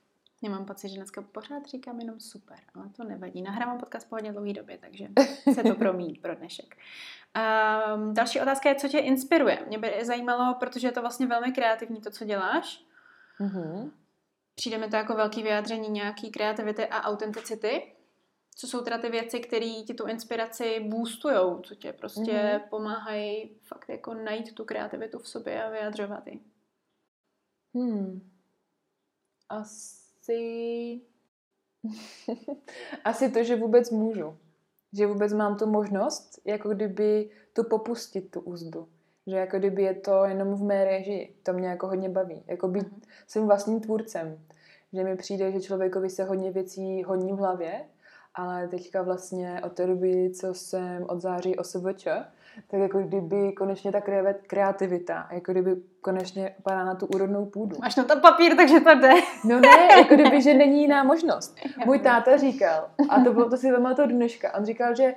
Já mám pocit, že dneska pořád říkám jenom super, ale to nevadí. Nahrávám podcast po hodně dlouhé době, takže se to promíjí pro dnešek. Um, další otázka je, co tě inspiruje. Mě by zajímalo, protože je to vlastně velmi kreativní to, co děláš. Mhm. Přijde mi to jako velký vyjádření nějaký kreativity a autenticity. Co jsou teda ty věci, které ti tu inspiraci boostujou, co tě prostě Mhm. pomáhají fakt jako najít tu kreativitu v sobě a vyjadřovat ji. Hmm. Asi... Asi to, že vůbec můžu. Že vůbec mám tu možnost, jako kdyby tu popustit tu úzdu. Že jako kdyby je to jenom v mé režii. To mě jako hodně baví. Jako být Mhm. svým vlastním tvůrcem. Že mi přijde, že člověkovi se hodně věcí honí v hlavě, ale teďka vlastně od té doby, co jsem od září OSVČ, tak jako kdyby konečně ta kreativita- jako kdyby konečně padá na tu úrodnou půdu. Máš na to papír, takže to jde. No ne, jako kdyby, že není jiná možnost. Můj táta říkal, a to bylo to si pamatuju dneška, on říkal, že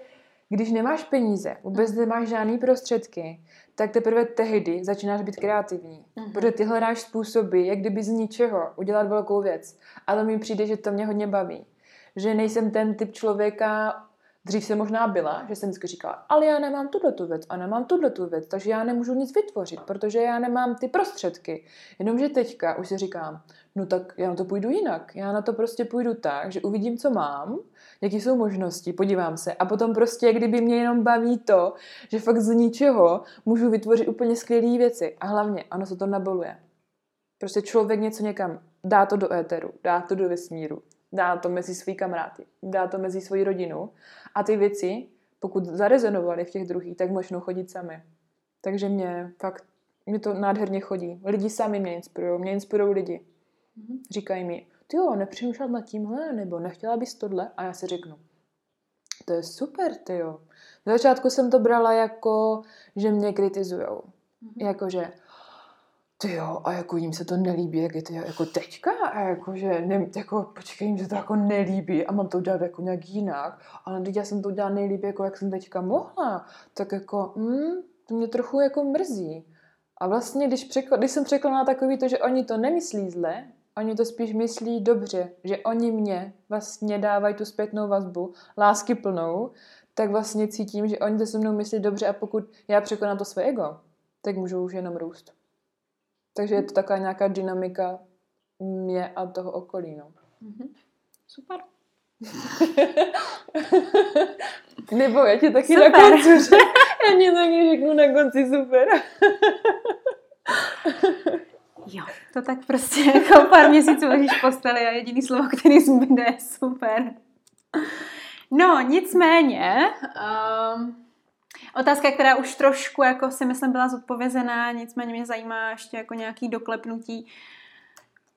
když nemáš peníze, vůbec nemáš žádný prostředky, tak teprve tehdy začínáš být kreativní. Mhm. Protože ty hledáš způsoby, jak kdyby z ničeho udělat velkou věc. A to mi přijde, že to mě hodně baví. Že nejsem ten typ člověka, dřív jsem možná byla, že jsem vždycky říkala, ale já nemám tuhle tu věc a nemám tuhle tu věc, takže já nemůžu nic vytvořit, protože já nemám ty prostředky. Jenomže teďka už si říkám, no tak já na to půjdu jinak. Já na to prostě půjdu tak, že uvidím, co mám, jaký jsou možnosti, podívám se a potom prostě, kdyby mě jenom baví to, že fakt z ničeho můžu vytvořit úplně skvělé věci. A hlavně, ano, se to naboluje. Prostě člověk něco někam, dá to do éteru, dá to do vesmíru, dá to mezi svý kamarády, dá to mezi svoji rodinu a ty věci, pokud zarezonovaly v těch druhých, tak možnou chodit sami. Takže mě fakt, mě to nádherně chodí. Lidi sami mě inspirují, mě inspirují lidi. Mhm. Říkají mi, ty jo, nepřemýšlet nad tímhle, nebo nechtěla bys tohle? A já si řeknu, to je super, ty jo. Na začátku jsem to brala jako, že mě kritizujou. Mhm. Jakože, ty jo, a jako jim se to nelíbí, jak je to jako teďka, a jakože, ne, jako, počkej, jim se to jako nelíbí a mám to udělat jako nějak jinak, ale teď já jsem to udělala nejlíp, jako jak jsem teďka mohla, tak jako, mm, to mě trochu jako mrzí. A vlastně, když, překl- když jsem překonala takový to, že oni to nemyslí zle, Oni to spíš myslí dobře, že oni mě vlastně dávají tu zpětnou vazbu, lásky plnou, tak vlastně cítím, že oni to se mnou myslí dobře a pokud já překonám to své ego, tak můžu už jenom růst. Takže je to taková nějaká dynamika mě a toho okolí. No. Mm-hmm. Super. Nebo já ti taky super. na konci řeknu, já ti taky řeknu na konci super. jo, to tak prostě jako pár měsíců ležíš v posteli a jediný slovo, který zbyde, je super. No, nicméně, um, otázka, která už trošku, jako si myslím, byla zodpovězená, nicméně mě zajímá ještě jako nějaký doklepnutí.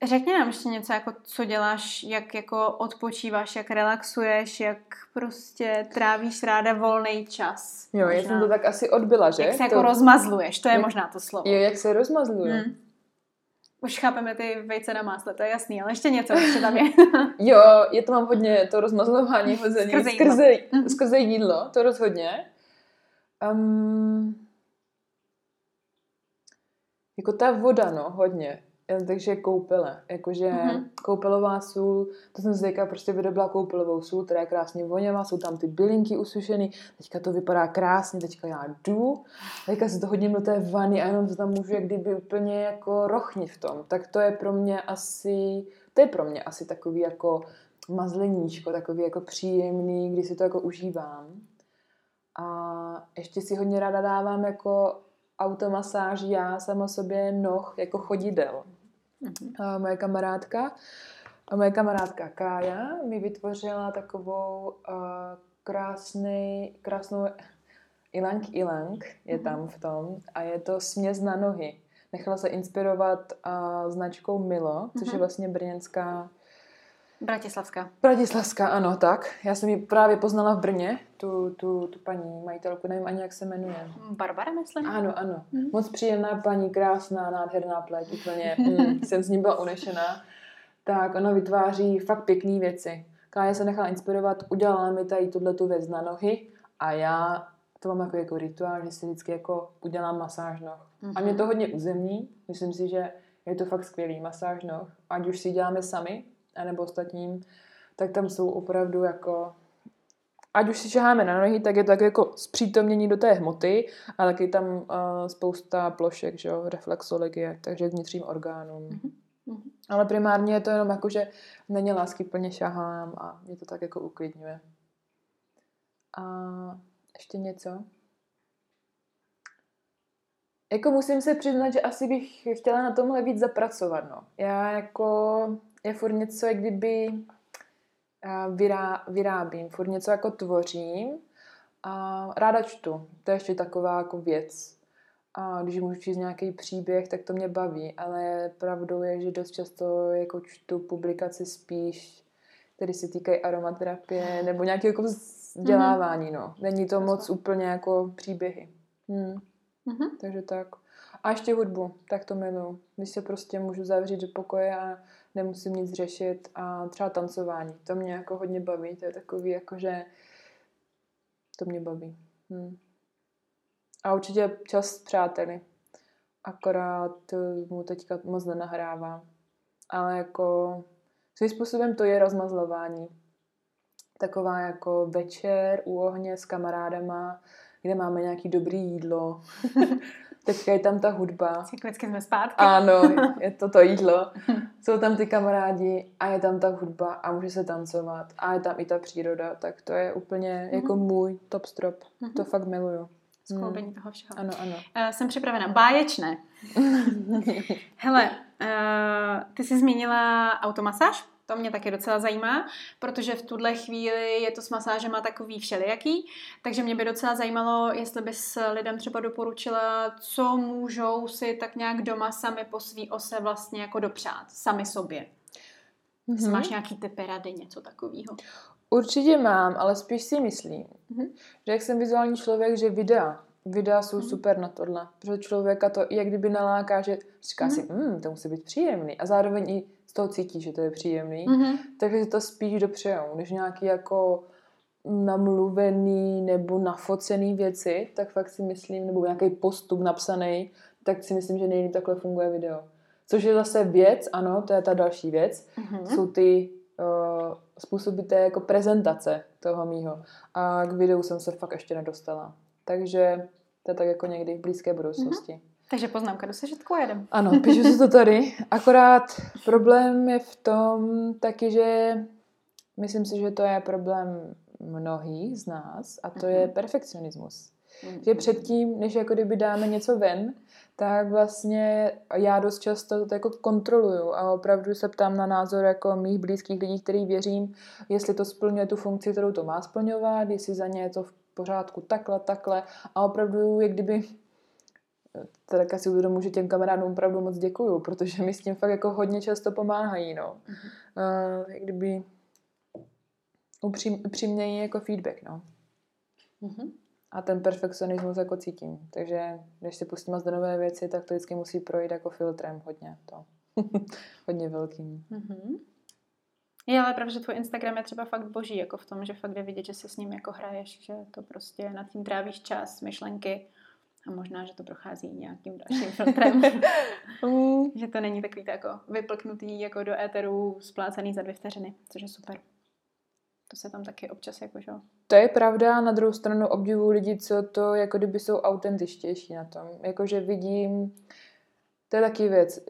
Řekni nám ještě něco, jako co děláš, jak jako odpočíváš, jak relaxuješ, jak prostě trávíš ráda volný čas. Jo, možná. já jsem to tak asi odbyla, že? Jak se to... jako rozmazluješ, to je jak... možná to slovo. Jo, jak se rozmazluje. Hmm. Už chápeme ty vejce na másle, to je jasný, ale ještě něco, ještě tam je. jo, je to mám hodně, to rozmazlování hození skrze, skrze, jídlo. skrze jídlo, to rozhodně. Um, jako ta voda, no, hodně. Takže koupele, jakože mm-hmm. koupelová sůl, to jsem zvyklá, prostě vyrobila koupelovou sůl, která je krásně voněvá, jsou tam ty bylinky usušený, teďka to vypadá krásně, teďka já jdu, teďka se to hodím do té vany a jenom to tam můžu jak kdyby úplně jako rochnit v tom, tak to je pro mě asi, to je pro mě asi takový jako mazleníčko, takový jako příjemný, kdy si to jako užívám. A ještě si hodně ráda dávám jako automasáž já sama sobě noh jako chodidel. Mm-hmm. A moje kamarádka, a moje kamarádka Kája mi vytvořila takovou uh, krásný, krásnou ilang ilang je mm-hmm. tam v tom a je to směs na nohy. Nechala se inspirovat uh, značkou Milo, což je vlastně brněnská Bratislavská. Bratislavská, ano, tak. Já jsem ji právě poznala v Brně, tu, tu, tu paní majitelku, nevím ani, jak se jmenuje. Barbara, myslím. Ano, ano. Hmm. Moc příjemná paní, krásná, nádherná pleť, úplně. Mm, jsem z ní byla unešená. Tak ona vytváří fakt pěkné věci. Kája se nechala inspirovat, udělala mi tady tuhle tu věc na nohy a já to mám jako, jako rituál, že si vždycky jako udělám masáž noh. Mm-hmm. A mě to hodně uzemní, myslím si, že je to fakt skvělý masáž noh. Ať už si děláme sami, anebo ostatním, tak tam jsou opravdu jako ať už si šaháme na nohy, tak je to tak jako zpřítomnění do té hmoty a taky tam uh, spousta plošek, že jo, reflexologie, takže k vnitřním orgánům. Mm-hmm. Ale primárně je to jenom jako, že není lásky plně šahám a mě to tak jako uklidňuje. A ještě něco? Jako musím se přiznat, že asi bych chtěla na tomhle víc zapracovat, no. Já jako je furt něco, jak kdyby vyrá, vyrábím, furt něco jako tvořím a ráda čtu. To je ještě taková jako věc. A když můžu číst nějaký příběh, tak to mě baví, ale pravdou je, že dost často jako čtu publikace spíš, které se týkají aromaterapie nebo nějakého jako vzdělávání, no. Není to moc úplně jako příběhy. Hmm. Mm-hmm. Takže tak. A ještě hudbu, tak to miluji. Když se prostě můžu zavřít do pokoje a nemusím nic řešit a třeba tancování. To mě jako hodně baví, to je takový jako, že to mě baví. Hmm. A určitě čas s přáteli. Akorát mu teďka moc nenahrává. Ale jako svým způsobem to je rozmazlování. Taková jako večer u ohně s kamarádama, kde máme nějaký dobrý jídlo. Teďka je tam ta hudba. Cyklicky jsme zpátky. Ano, je to to jídlo. Jsou tam ty kamarádi a je tam ta hudba a může se tancovat a je tam i ta příroda, tak to je úplně mm-hmm. jako můj top strop. Mm-hmm. To fakt miluju. Skloubení mm. toho všeho. Ano, ano. Uh, jsem připravena. Báječné. Hele, uh, ty jsi zmínila automasáž? To mě taky docela zajímá, protože v tuhle chvíli je to s masážema takový všelijaký, takže mě by docela zajímalo, jestli bys lidem třeba doporučila, co můžou si tak nějak doma sami po svý ose vlastně jako dopřát, sami sobě. Mm-hmm. Máš nějaký typy rady, něco takového? Určitě mám, ale spíš si myslím, mm-hmm. že jak jsem vizuální člověk, že videa, videa jsou mm-hmm. super na tohle, protože člověka to jak kdyby naláká, že říká mm-hmm. si, mm, to musí být příjemný a zároveň i z toho cítí, že to je příjemný, mm-hmm. takže to spíš dopřejou, než nějaký jako namluvený nebo nafocený věci, tak fakt si myslím, nebo nějaký postup napsaný, tak si myslím, že nejlíp takhle funguje video. Což je zase věc, ano, to je ta další věc. Mhm. Jsou ty uh, způsoby té jako prezentace toho mýho. A k videu jsem se fakt ještě nedostala. Takže to je tak jako někdy v blízké budoucnosti. Takže poznámka do sežitku jedem. Ano, píšu si to tady. Akorát problém je v tom taky, že myslím si, že to je problém mnohých z nás a to je perfekcionismus. Že předtím, než jako kdyby dáme něco ven, tak vlastně já dost často to jako kontroluju a opravdu se ptám na názor jako mých blízkých lidí, který věřím, jestli to splňuje tu funkci, kterou to má splňovat, jestli za ně je to v pořádku takhle, takhle a opravdu je kdyby tak asi uvědomu, že těm kamarádům opravdu moc děkuju, protože mi s tím fakt jako hodně často pomáhají, no. Uh, jak kdyby upřím, upřímněji jako feedback, no. Mhm. A ten perfekcionismus jako cítím. Takže když si pustím do nové věci, tak to vždycky musí projít jako filtrem hodně. To. hodně velkým. Mhm. Je, ale pravda, že tvůj Instagram je třeba fakt boží, jako v tom, že fakt jde vidět, že se s ním jako hraješ, že to prostě nad tím trávíš čas, myšlenky a možná, že to prochází nějakým dalším filtrem. Mm, že to není takový to jako vyplknutý jako do éteru, splácený za dvě vteřiny, což je super. To se tam taky občas jako, že jo. To je pravda, na druhou stranu obdivuju lidi, co to jako kdyby jsou autentičtější na tom. Jakože vidím, to je taky věc.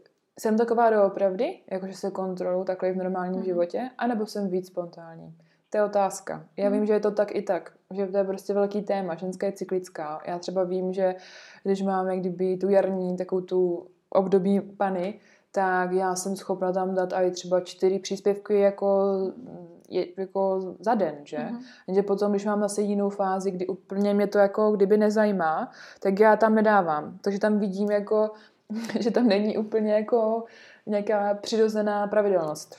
Jsem taková doopravdy, jakože se kontroluji takhle v normálním Mhm. životě, anebo jsem víc spontánní. To je otázka. Já Mhm. vím, že je to tak i tak, že to je prostě velký téma, ženská je cyklická. Já třeba vím, že když máme kdyby tu jarní, takovou tu období pany, tak já jsem schopna tam dát i třeba čtyři příspěvky jako, je, jako za den, že? Mhm. Jenže potom, když mám zase jinou fázi, kdy úplně mě to jako kdyby nezajímá, tak já tam nedávám. Takže tam vidím jako, že tam není úplně jako nějaká přirozená pravidelnost.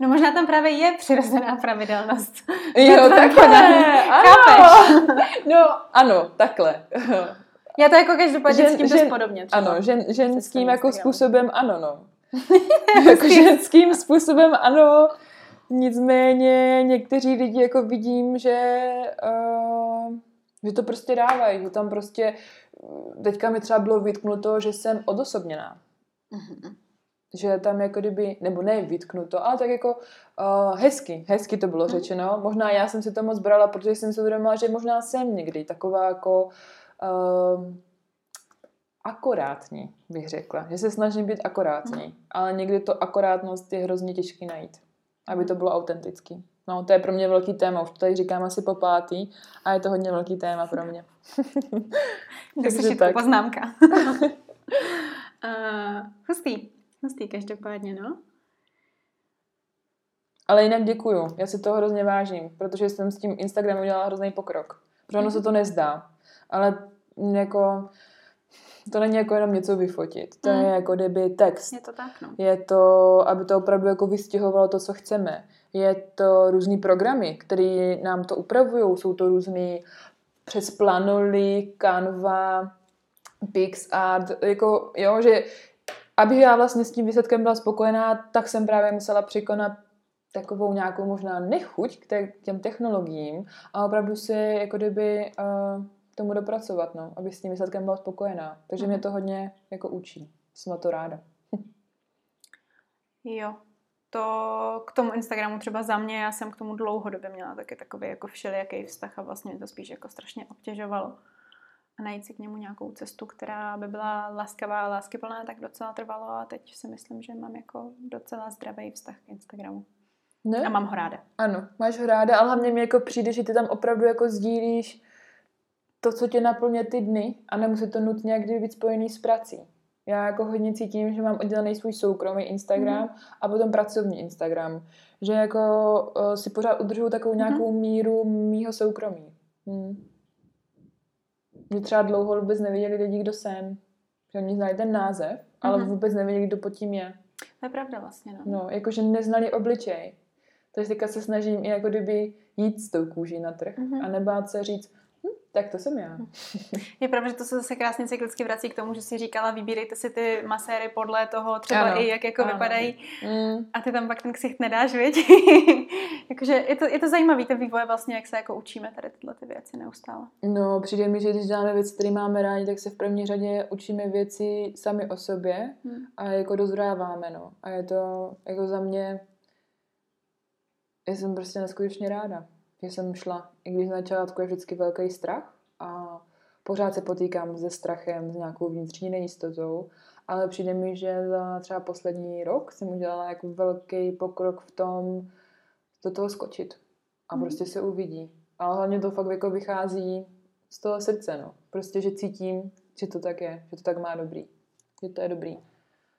No možná tam právě je přirozená pravidelnost. Jo, takhle, ano. Chápeš? No, ano, takhle. Já to jako každopádně Žen- cítím žen- dost podobně. Třeba. Ano, žen, ženským jako způsobem ano, no. jako ženským způsobem ano, nicméně někteří lidi jako vidím, že, uh, že to prostě dávají, že tam prostě teďka mi třeba bylo vytknuto, že jsem odosobněná. Mhm. Že tam jako kdyby, nebo ne vytknuto, ale tak jako uh, hezky, hezky to bylo Mhm. řečeno. Možná já jsem si to moc brala, protože jsem si uvědomila, že možná jsem někdy taková jako uh, akorátní, bych řekla. Že se snažím být akorátní, ale někdy to akorátnost je hrozně těžký najít, aby to bylo autentický. No, to je pro mě velký téma, už to tady říkám asi po pátý a je to hodně velký téma pro mě. Takže tak. poznámka. uh, hustý. Hustý každopádně, no. Ale jinak děkuju, já si toho hrozně vážím, protože jsem s tím Instagramem udělala hrozný pokrok. Protože ono se to nezdá, ale jako to není jako jenom něco vyfotit, to Mm. je jako kdyby text. Je to tak, no. Je to, aby to opravdu jako vystěhovalo to, co chceme. Je to různý programy, které nám to upravují. Jsou to různý přes Planoly, Canva, PixArt, jako jo, že abych já vlastně s tím výsledkem byla spokojená, tak jsem právě musela překonat takovou nějakou možná nechuť k te- těm technologiím a opravdu si jako kdyby uh, tomu dopracovat, no, aby s tím výsledkem byla spokojená. Takže mě to hodně jako učí. Jsem na to ráda. Jo. To k tomu Instagramu třeba za mě, já jsem k tomu dlouhodobě měla taky takový jako všelijaký vztah a vlastně mě to spíš jako strašně obtěžovalo. A najít si k němu nějakou cestu, která by byla laskavá a láskyplná, tak docela trvalo a teď si myslím, že mám jako docela zdravý vztah k Instagramu. Ne? A mám ho ráda. Ano, máš ho ráda, ale hlavně mi jako přijde, že ty tam opravdu jako sdílíš to, co tě naplňuje ty dny a nemusí to nutně jak být spojený s prací. Já jako hodně cítím, že mám oddělený svůj soukromý Instagram Mhm. a potom pracovní Instagram. Že jako uh, si pořád udržuju takovou Mhm. nějakou míru mýho soukromí. Hmm. Mě třeba dlouho vůbec nevěděli lidi, kdo jsem. Že oni znali ten název, ale Mhm. vůbec nevěděli, kdo pod tím je. To je pravda vlastně, no. No, jakože neznali obličej. Takže teďka se snažím i jako kdyby jít s tou kůží na trh Mhm. a nebát se říct, Tak to jsem já. Je pravda, že to se zase krásně cyklicky vrací k tomu, že si říkala, vybírejte si ty maséry podle toho, třeba Ano, i jak jako ano. vypadají. Mm. A ty tam pak ten ksicht nedáš, viď? Jakože je to, je to zajímavý, ten vývoj vlastně, jak se jako učíme tady tyhle ty věci neustále. No, přijde mi, že když děláme věci, které máme rádi, tak se v první řadě učíme věci sami o sobě Hmm. a jako dozráváme, no. A je to jako za mě, já jsem prostě neskutečně ráda, že jsem šla, i když na začátku je vždycky velký strach a pořád se potýkám se strachem, s nějakou vnitřní nejistotou, ale přijde mi, že za třeba poslední rok jsem udělala jako velký pokrok v tom do toho skočit a Mhm. prostě se uvidí. Ale hlavně to fakt jako vychází z toho srdce, no. Prostě, že cítím, že to tak je, že to tak má dobrý, že to je dobrý.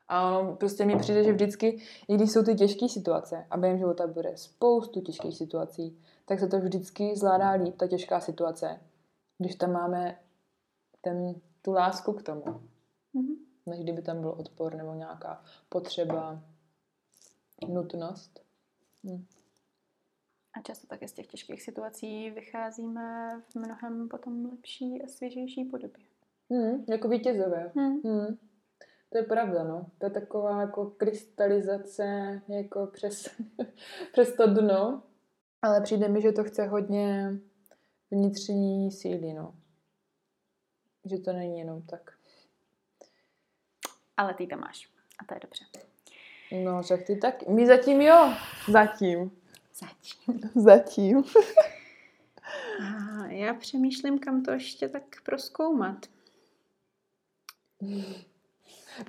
A ono prostě mi přijde, že vždycky, i když jsou ty těžké situace a během života bude spoustu těžkých situací, tak se to vždycky zvládá líp, ta těžká situace, když tam máme ten, tu lásku k tomu, Mhm. než kdyby tam byl odpor nebo nějaká potřeba, nutnost. Hm. A často také z těch těžkých situací vycházíme v mnohem potom lepší a svěžejší podobě. Hmm, jako vítězové. Hmm. Hmm. To je pravda, no. To je taková jako krystalizace jako přes, přes to dno. Ale přijde mi, že to chce hodně vnitřní síly, no. Že to není jenom tak. Ale ty tam máš. A to je dobře. No, tak ty tak. My zatím jo. Zatím. Zatím. Zatím. A já přemýšlím, kam to ještě tak proskoumat.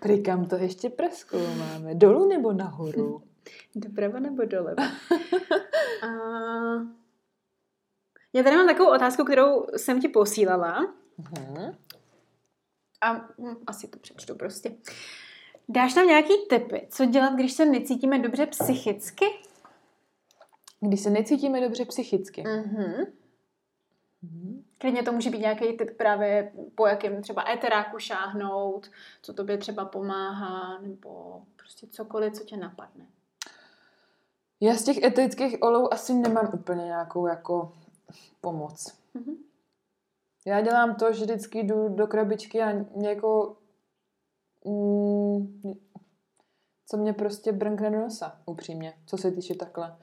Prý kam to ještě preskoumáme? Dolů nebo nahoru? Doprava nebo doleva? A... Já tady mám takovou otázku, kterou jsem ti posílala. Mhm. A hm, asi to přečtu prostě. Dáš nám nějaký tipy, co dělat, když se necítíme dobře psychicky? Když se necítíme dobře psychicky. Mhm. Mhm. Klidně to může být nějaký tip právě po jakém třeba eteráku šáhnout, co tobě třeba pomáhá, nebo prostě cokoliv, co tě napadne. Já z těch eterických olejů asi nemám úplně nějakou jako pomoc. Mhm. Já dělám to, že vždycky jdu do krabičky a jako mm, co mě prostě brnkne do nosa, upřímně, co se týče takhle.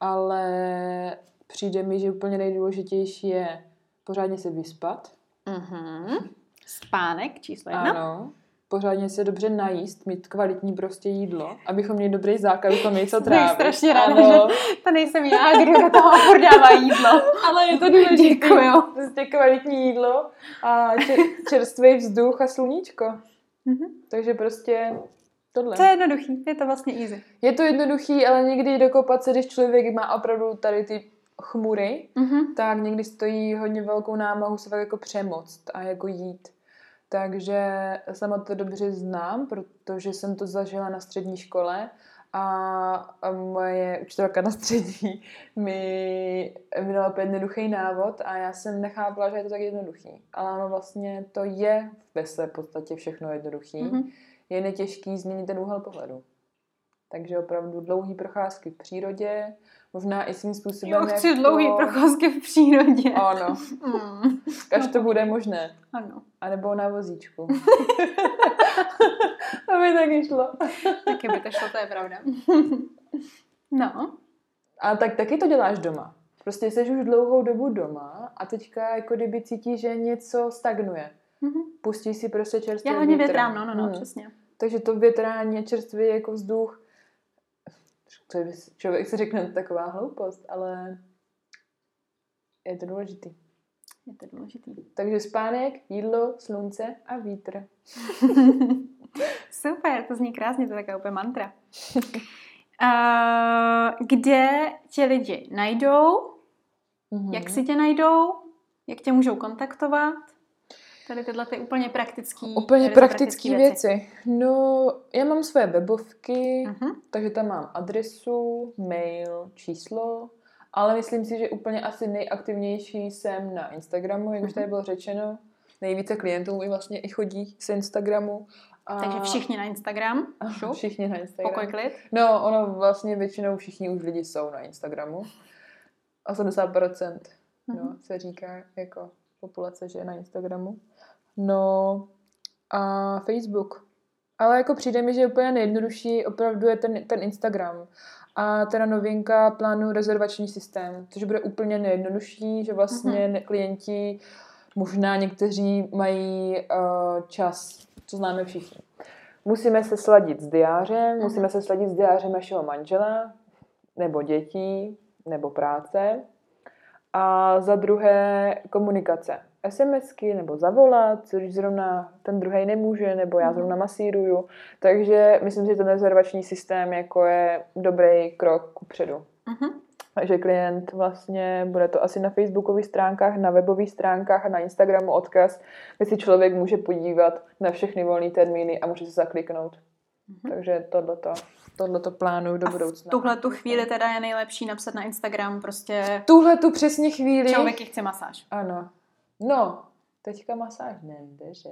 Ale přijde mi, že úplně nejdůležitější je pořádně se vyspat. Mhm. Spánek číslo jedna. Ano. Pořádně se dobře najíst, mít kvalitní prostě jídlo, abychom měli dobrý základ, abychom měli co Jsem trávit. strašně ráda, Ano. To nejsem já, kdo do toho furt dává jídlo. Ale je to důležité. Děkuju. Prostě kvalitní jídlo a čer, čerstvý vzduch a sluníčko. Mhm. Takže prostě tohle. To je jednoduchý, je to vlastně easy. Je to jednoduchý, ale někdy dokopat se, když člověk má opravdu tady ty chmury, Mhm. tak někdy stojí hodně velkou námahu se tak jako přemoct a jako jít. Takže sama to dobře znám, protože jsem to zažila na střední škole a moje učitelka na střední mi, mi dala úplně jednoduchý návod a já jsem nechápala, že je to tak jednoduchý. Ale ono vlastně to je ve své podstatě všechno jednoduchý. Mhm. Je netěžký změnit ten úhel pohledu. Takže opravdu dlouhý procházky v přírodě, možná i svým způsobem Jo, chci jako... dlouhý procházky v přírodě. Ano, Mm. až to bude možné. Ano, A nebo na vozíčku. to by taky šlo. taky by to šlo, to je pravda. No, A tak taky to děláš doma. Prostě jsi už dlouhou dobu doma a teďka jako kdyby cítíš, že něco stagnuje. Mhm. Pustíš si prostě čerstvý já hodně větrám, no, no, no, Hmm. přesně. Takže to větrání čerstvý jako vzduch. To je, člověk si řekne taková hloupost, ale je to důležitý. Je to důležitý. Takže spánek, jídlo, slunce a vítr. Super, to zní krásně, to je taková úplně mantra. Uh, kde tě lidi najdou? Mhm. Jak si tě najdou? Jak tě můžou kontaktovat? Tady tyhle ty úplně praktický Úplně praktické věci. No, já mám své webovky, Mhm. takže tam mám adresu, mail, číslo, ale myslím si, že úplně asi nejaktivnější jsem na Instagramu, jak už tady bylo řečeno. Nejvíce klientů mi vlastně i chodí z Instagramu. A Takže všichni na Instagram. Šup. Všichni na Instagramu. Pokoj klid. No, ono vlastně většinou všichni už lidi jsou na Instagramu. 80% no, Mhm. se říká jako populace žije na Instagramu. No a Facebook. Ale jako přijde mi, že úplně nejjednodušší opravdu je ten, ten Instagram. A teda novinka plánu rezervační systém, což bude úplně nejjednodušší, že vlastně mm-hmm. klienti, možná někteří mají uh, čas, co známe všichni. Musíme se sladit s diářem, mm-hmm. musíme se sladit s diářem našeho manžela, nebo dětí, nebo práce. A za druhé komunikace. SMSky nebo zavolat, když zrovna ten druhý nemůže, nebo já zrovna mhm. masíruju. Takže myslím si, že ten rezervační systém jako je dobrý krok kupředu. Uh-huh. Takže klient vlastně, bude to asi na facebookových stránkách, na webových stránkách a na Instagramu odkaz, kde si člověk může podívat na všechny volné termíny a může se zakliknout. Uh-huh. Takže tohleto tohleto plánuju do budoucna. v tuhle tu chvíli teda je nejlepší napsat na Instagram prostě... Tuhle tu přesně chvíli... Člověk chce masáž. Ano. No, teďka masáž nejde, že?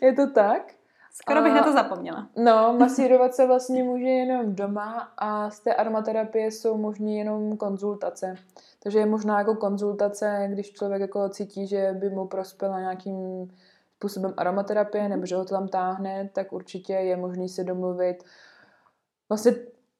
je to tak? Skoro bych a, na to zapomněla. No, masírovat se vlastně může jenom doma a z té aromaterapie jsou možné jenom konzultace. Takže je možná jako konzultace, když člověk jako cítí, že by mu prospěla nějakým způsobem aromaterapie nebo že ho to tam táhne, tak určitě je možný se domluvit. Vlastně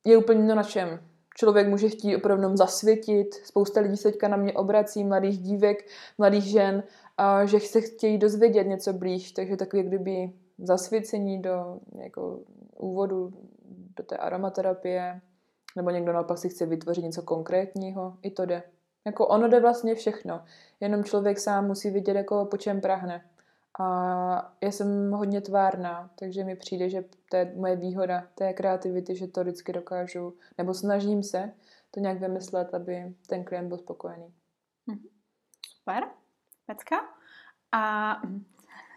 je úplně na čem člověk může chtít opravdu zasvětit. Spousta lidí se teďka na mě obrací, mladých dívek, mladých žen, a že se chtějí dozvědět něco blíž, takže takový kdyby zasvěcení do jako úvodu do té aromaterapie, nebo někdo naopak si chce vytvořit něco konkrétního, i to jde. Jako ono jde vlastně všechno, jenom člověk sám musí vidět, jako po čem prahne. A já jsem hodně tvárná, takže mi přijde, že to je moje výhoda té kreativity, že to vždycky dokážu, nebo snažím se to nějak vymyslet, aby ten klient byl spokojený. Mhm. Super, pecka. A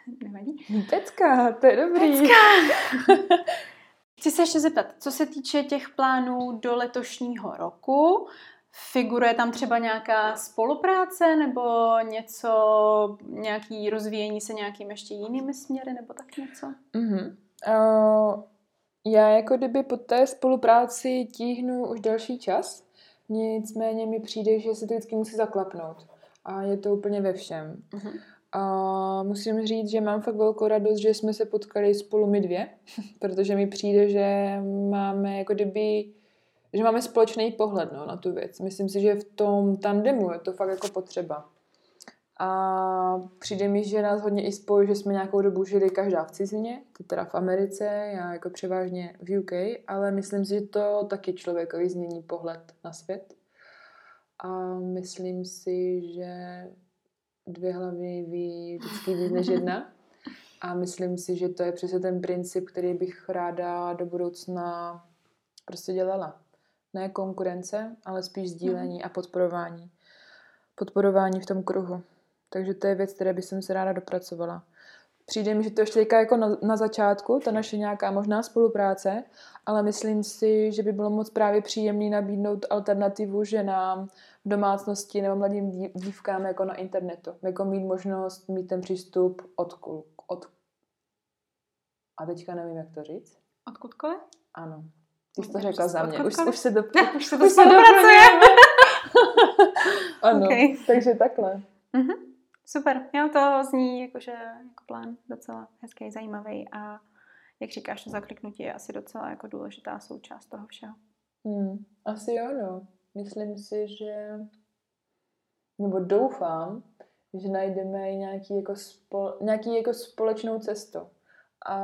nevadí. Pecka, to je dobrý. Pecka. Chci se ještě zeptat, co se týče těch plánů do letošního roku, Figuruje tam třeba nějaká spolupráce nebo něco, nějaký rozvíjení se nějakým ještě jinými směry nebo tak něco? Mm-hmm. Uh, já jako kdyby po té spolupráci tíhnu už další čas, nicméně mi přijde, že se to vždycky musí zaklapnout. A je to úplně ve všem. Mm-hmm. A musím říct, že mám fakt velkou radost, že jsme se potkali spolu my dvě, protože mi přijde, že máme jako kdyby že máme společný pohled no, na tu věc. Myslím si, že v tom tandemu je to fakt jako potřeba. A přijde mi, že nás hodně i spojí, že jsme nějakou dobu žili každá v cizině, to teda v Americe, já jako převážně v UK, ale myslím si, že to taky člověkovi změní pohled na svět. A myslím si, že dvě hlavy ví vždycky víc než jedna. A myslím si, že to je přesně ten princip, který bych ráda do budoucna prostě dělala ne konkurence, ale spíš sdílení a podporování. Podporování v tom kruhu. Takže to je věc, které bych se ráda dopracovala. Přijde mi, že to ještě jako na, na začátku, ta naše nějaká možná spolupráce, ale myslím si, že by bylo moc právě příjemný nabídnout alternativu ženám v domácnosti nebo mladým dívkám jako na internetu. Jako mít možnost mít ten přístup od, od a teďka nevím, jak to říct. Odkudkoliv? Ano. Ty jsi to řekla za mě. Už, už se, do, už se, už se dopracujeme. ano, okay. takže takhle. Mm-hmm. Super, jo, to zní jakože jako plán docela hezký, zajímavý a jak říkáš, to zakliknutí je asi docela jako důležitá součást toho všeho. Hmm, asi jo, no. Myslím si, že nebo doufám, že najdeme nějaký jako, spol, nějaký jako společnou cestu. A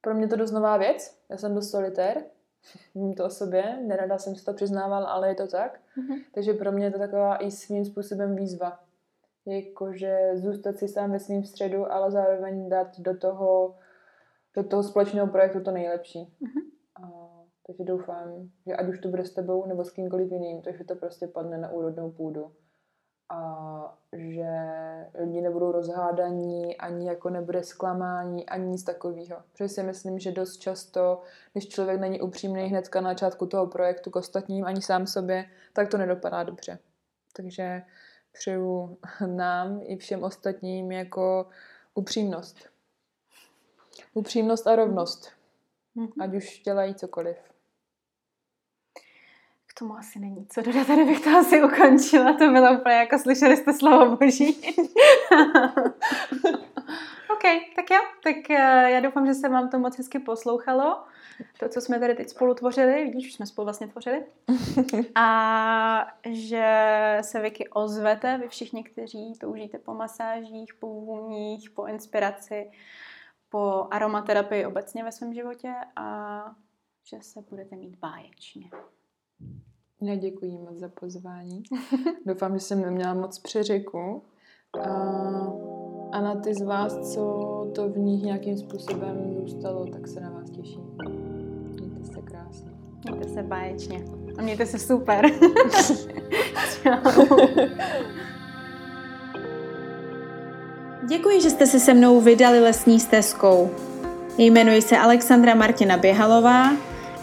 pro mě to dost nová věc. Já jsem dost solitér, vím to o sobě, nerada jsem si to přiznával, ale je to tak. Mm-hmm. Takže pro mě je to taková i svým způsobem výzva. Jakože zůstat si sám ve svým středu, ale zároveň dát do toho, do toho společného projektu to nejlepší. Mm-hmm. A, takže doufám, že ať už to bude s tebou nebo s kýmkoliv jiným, takže to prostě padne na úrodnou půdu a že lidi nebudou rozhádaní, ani jako nebude zklamání, ani nic takového. Protože si myslím, že dost často, když člověk není upřímný hnedka na začátku toho projektu k ostatním, ani sám sobě, tak to nedopadá dobře. Takže přeju nám i všem ostatním jako upřímnost. Upřímnost a rovnost. Mm-hmm. Ať už dělají cokoliv k tomu asi není co dodat, tady bych to asi ukončila. To bylo úplně jako slyšeli jste slovo boží. OK, tak jo, tak uh, já doufám, že se vám to moc hezky poslouchalo. To, co jsme tady teď spolu tvořili, vidíš, už jsme spolu vlastně tvořili. A že se Vicky ozvete, vy všichni, kteří toužíte po masážích, po vůních, po inspiraci, po aromaterapii obecně ve svém životě a že se budete mít báječně. Já děkuji moc za pozvání. Doufám, že jsem neměla moc přeřeku. A, a na ty z vás, co to v nich nějakým způsobem zůstalo, tak se na vás těším. Mějte se krásně. Mějte se báječně. A mějte se super. Děkuji, že jste se se mnou vydali lesní stezkou. Jmenuji se Alexandra Martina Běhalová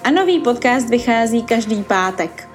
a nový podcast vychází každý pátek.